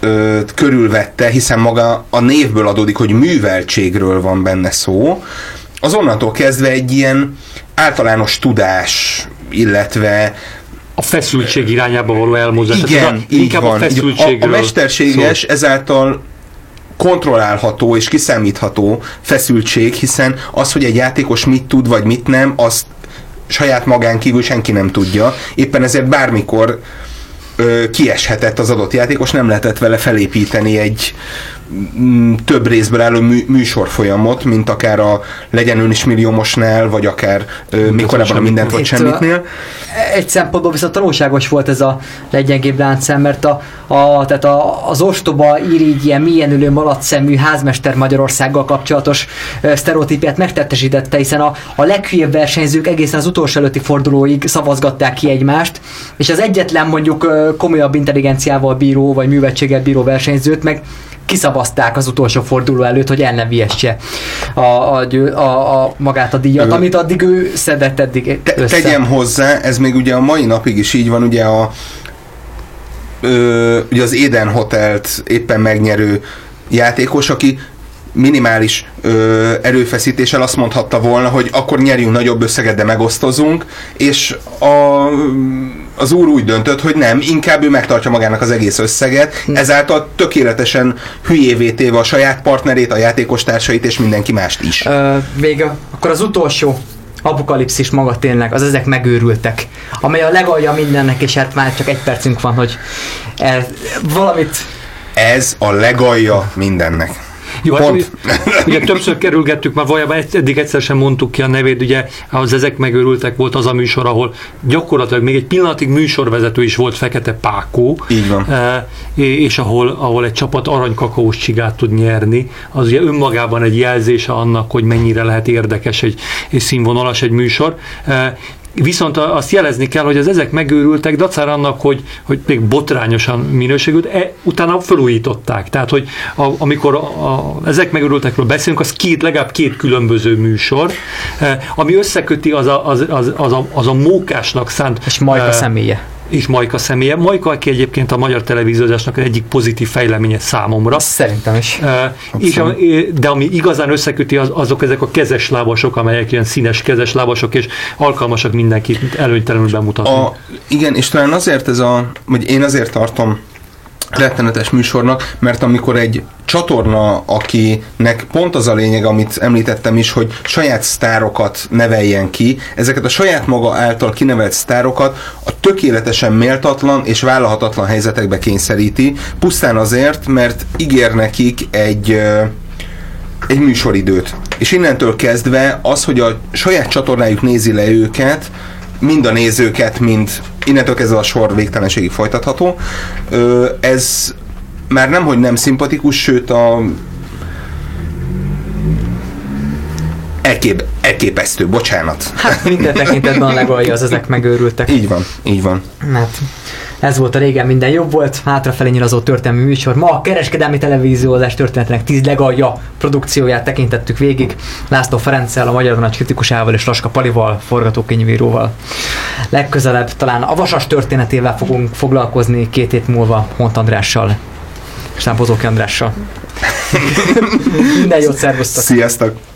ö, körülvette, hiszen maga a névből adódik, hogy műveltségről van benne szó, az onnantól kezdve egy ilyen általános tudás, illetve A feszültség irányába való elmozdulás. Igen, a, így inkább van. a Így- a, feszültségről a mesterséges, szól. ezáltal kontrollálható és kiszámítható feszültség, hiszen az, hogy egy játékos mit tud vagy mit nem, azt saját magán kívül senki nem tudja. Éppen ezért bármikor kieshetett az adott játékos, nem lehetett vele felépíteni egy mm, több részből álló mű, műsorfolyamot, mint akár a legyen ön is milliómosnál, vagy akár ö, még korábban a mindent vagy semmitnél. Egy szempontból viszont tanulságos volt ez a leggyengébb láncszem, mert a, a, tehát a, az ostoba, irigy, ilyen mélyen ülő malacszemű házmester Magyarországgal kapcsolatos ö, sztereotípiát megtettesítette, hiszen a, a leghülyebb versenyzők egészen az utolsó előtti fordulóig szavazgatták ki egymást, és az egyetlen mondjuk ö, komolyabb intelligenciával bíró, vagy művetséggel bíró versenyzőt meg kiszavazták az utolsó forduló előtt, hogy el ne viesse a, a, a, a, magát a díjat, Ö, amit addig ő szedett eddig Te, össze. tegyem hozzá, ez még ugye a mai napig is így van, ugye a ö, ugye az Eden Hotelt éppen megnyerő játékos, aki minimális ö, erőfeszítéssel azt mondhatta volna, hogy akkor nyerjünk nagyobb összeget, de megosztozunk, és a, az úr úgy döntött, hogy nem, inkább ő megtartja magának az egész összeget, ezáltal tökéletesen hülyévé téve a saját partnerét, a játékostársait és mindenki mást is. Ö, vége, akkor az utolsó apokalipszis maga tényleg, az ezek megőrültek, amely a legalja mindennek, és hát már csak egy percünk van, hogy el, valamit Ez a legalja mindennek. Jó, hát Pont. ugye, ugye többször kerülgettük, már valójában egy- eddig egyszer sem mondtuk ki a nevét, ugye az ezek megőrültek volt az a műsor, ahol gyakorlatilag még egy pillanatig műsorvezető is volt Fekete Pákó, Így van. eh, és ahol, ahol egy csapat aranykakaós csigát tud nyerni, az ugye önmagában egy jelzése annak, hogy mennyire lehet érdekes egy, és színvonalas egy műsor. Viszont a- azt jelezni kell, hogy az ezek megőrültek, dacára annak, hogy, hogy még botrányosan minőségült, e, utána felújították. Tehát, hogy a, amikor a, a, ezek megőrültekről beszélünk, az két, legalább két különböző műsor, e, ami összeköti az a, az, az, az, a, az a mókásnak szánt és Majka e, személye. És Majka személye. Majka, aki egyébként a magyar televíziózásnak egyik pozitív fejleménye számomra. Szerintem is. Uh, és a, de ami igazán összeköti, az, azok ezek a kezes lábasok, amelyek ilyen színes kezes lábasok, és alkalmasak mindenkit előnytelenül bemutatni. A, igen, és talán azért ez a, vagy én azért tartom rettenetes műsornak, mert amikor egy csatorna, akinek pont az a lényeg, amit említettem is, hogy saját sztárokat neveljen ki, ezeket a saját maga által kinevelt sztárokat a tökéletesen méltatlan és vállalhatatlan helyzetekbe kényszeríti, pusztán azért, mert ígér nekik egy egy műsoridőt. És innentől kezdve az, hogy a saját csatornájuk nézi le őket, mind a nézőket, mind innentől kezdve a sor végtelenségig folytatható, ö, ez már nem, hogy nem szimpatikus, sőt a elkép, elképesztő, bocsánat. Hát minden tekintetben a legalja az ezek megőrültek. Így van, így van. Hát, ez volt a régen minden jobb volt, hátrafelé nyilazó történelmi műsor. Ma a kereskedelmi televíziózás történetének tíz legalja produkcióját tekintettük végig. László Ferenccel, a Magyar Nagy kritikusával és Laska Palival, forgatókönyvíróval. Legközelebb talán a Vasas történetével fogunk foglalkozni két hét múlva Hont Andrással, és nem Bozóki Andrással. Minden jót, szervusztok! Sziasztok!